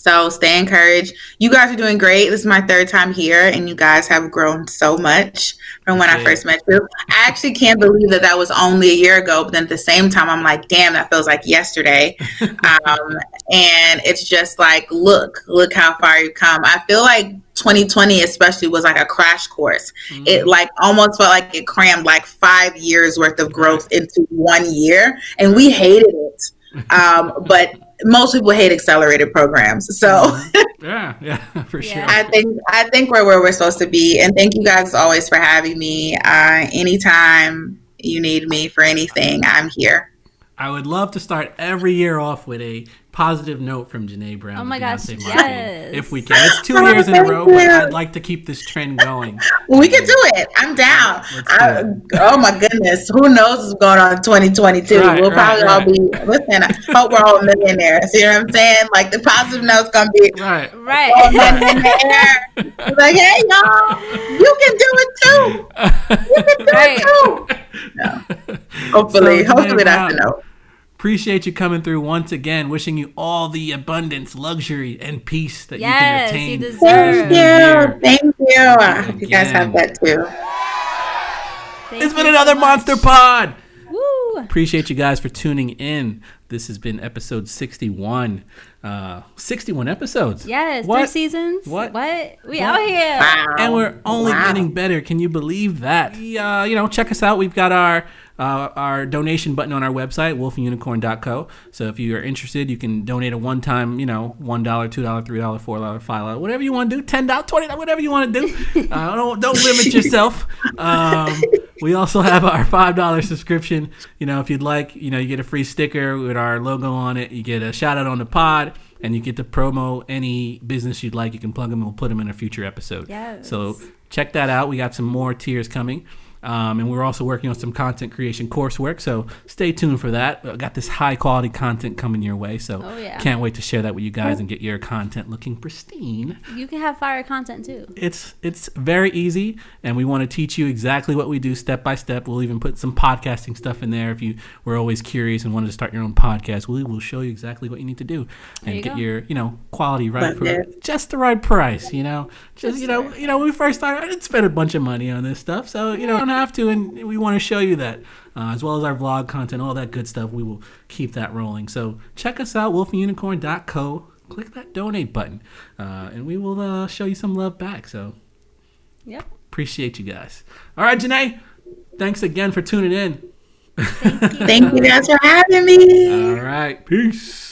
So stay encouraged. You guys are doing great. This is my third time here, and you guys have grown so much from when I first met you. I actually can't believe that that was only a year ago, but then at the same time, I'm like, damn, that feels like yesterday. um, and it's just like, look, look how far you've come. I feel like 2020 especially was like a crash course. It like almost felt like it crammed like five years worth of growth into one year, and we hated it. Um, but most people hate accelerated programs, so. Yeah, yeah, for sure. I think I think we're where we're supposed to be, and thank you guys always for having me. Uh, anytime you need me for anything, I'm here. I would love to start every year off with a positive note from Junae Brown. Oh my gosh, Beyonce yes. Martin, If we can. It's two years in a row, but. I'd like to keep this trend going. We can do it. I'm down. Let's do I, it. oh my goodness, who knows what's going on in 2022? Right, we'll right, probably all be. Listen, I hope we're all millionaires. You know what I'm saying? Like the positive note's gonna be. Right. all Right. men in the air. Like, hey y'all, you can do it too. You can do Right. it too. No. Hopefully, So, hopefully that's the note. Appreciate you coming through once again. Wishing you all the abundance, luxury, and peace that yes, you can attain. You Thank you. Thank you. I hope you guys have that too. Thank it's been another so Monster Pod. Woo. Appreciate you guys for tuning in. This has been episode 61. Uh, 61 episodes. Yes, what? three seasons. What? What? We what? out here. Wow. And we're only wow. getting better. Can you believe that? Uh, you know, check us out. We've got our uh, our donation button on our website, wolfandunicorn.co. So if you are interested, you can donate a one time, you know, $1, $2, $3, $4, $5, whatever you want to do, $10, $20, whatever you want to do. Uh, don't, don't limit yourself. Um, we also have our $5 subscription. You know, if you'd like, you know, you get a free sticker with our logo on it, you get a shout out on the pod and you get to promo any business you'd like. You can plug them and we'll put them in a future episode. Yes. So check that out. We got some more tiers coming. Um, and we're also working on some content creation coursework, so stay tuned for that. I got this high quality content coming your way, so oh, yeah. can't wait to share that with you guys and get your content looking pristine. You can have fire content too. It's it's very easy, and we want to teach you exactly what we do step by step. We'll even put some podcasting stuff in there if you were always curious and wanted to start your own podcast. We will show you exactly what you need to do and you get go. your you know quality right for just the right price. You know, just, just you know, you know, when we first started, I didn't spend a bunch of money on this stuff, so you know have to, and we want to show you that, uh, as well as our vlog content, all that good stuff. We will keep that rolling. So check us out, wolfandunicorn.co. Click that donate button, uh, and we will uh, show you some love back. So, yep. Appreciate you guys. All right, Junae, thanks again for tuning in. Thank you, Thank you guys for having me. All right. Peace.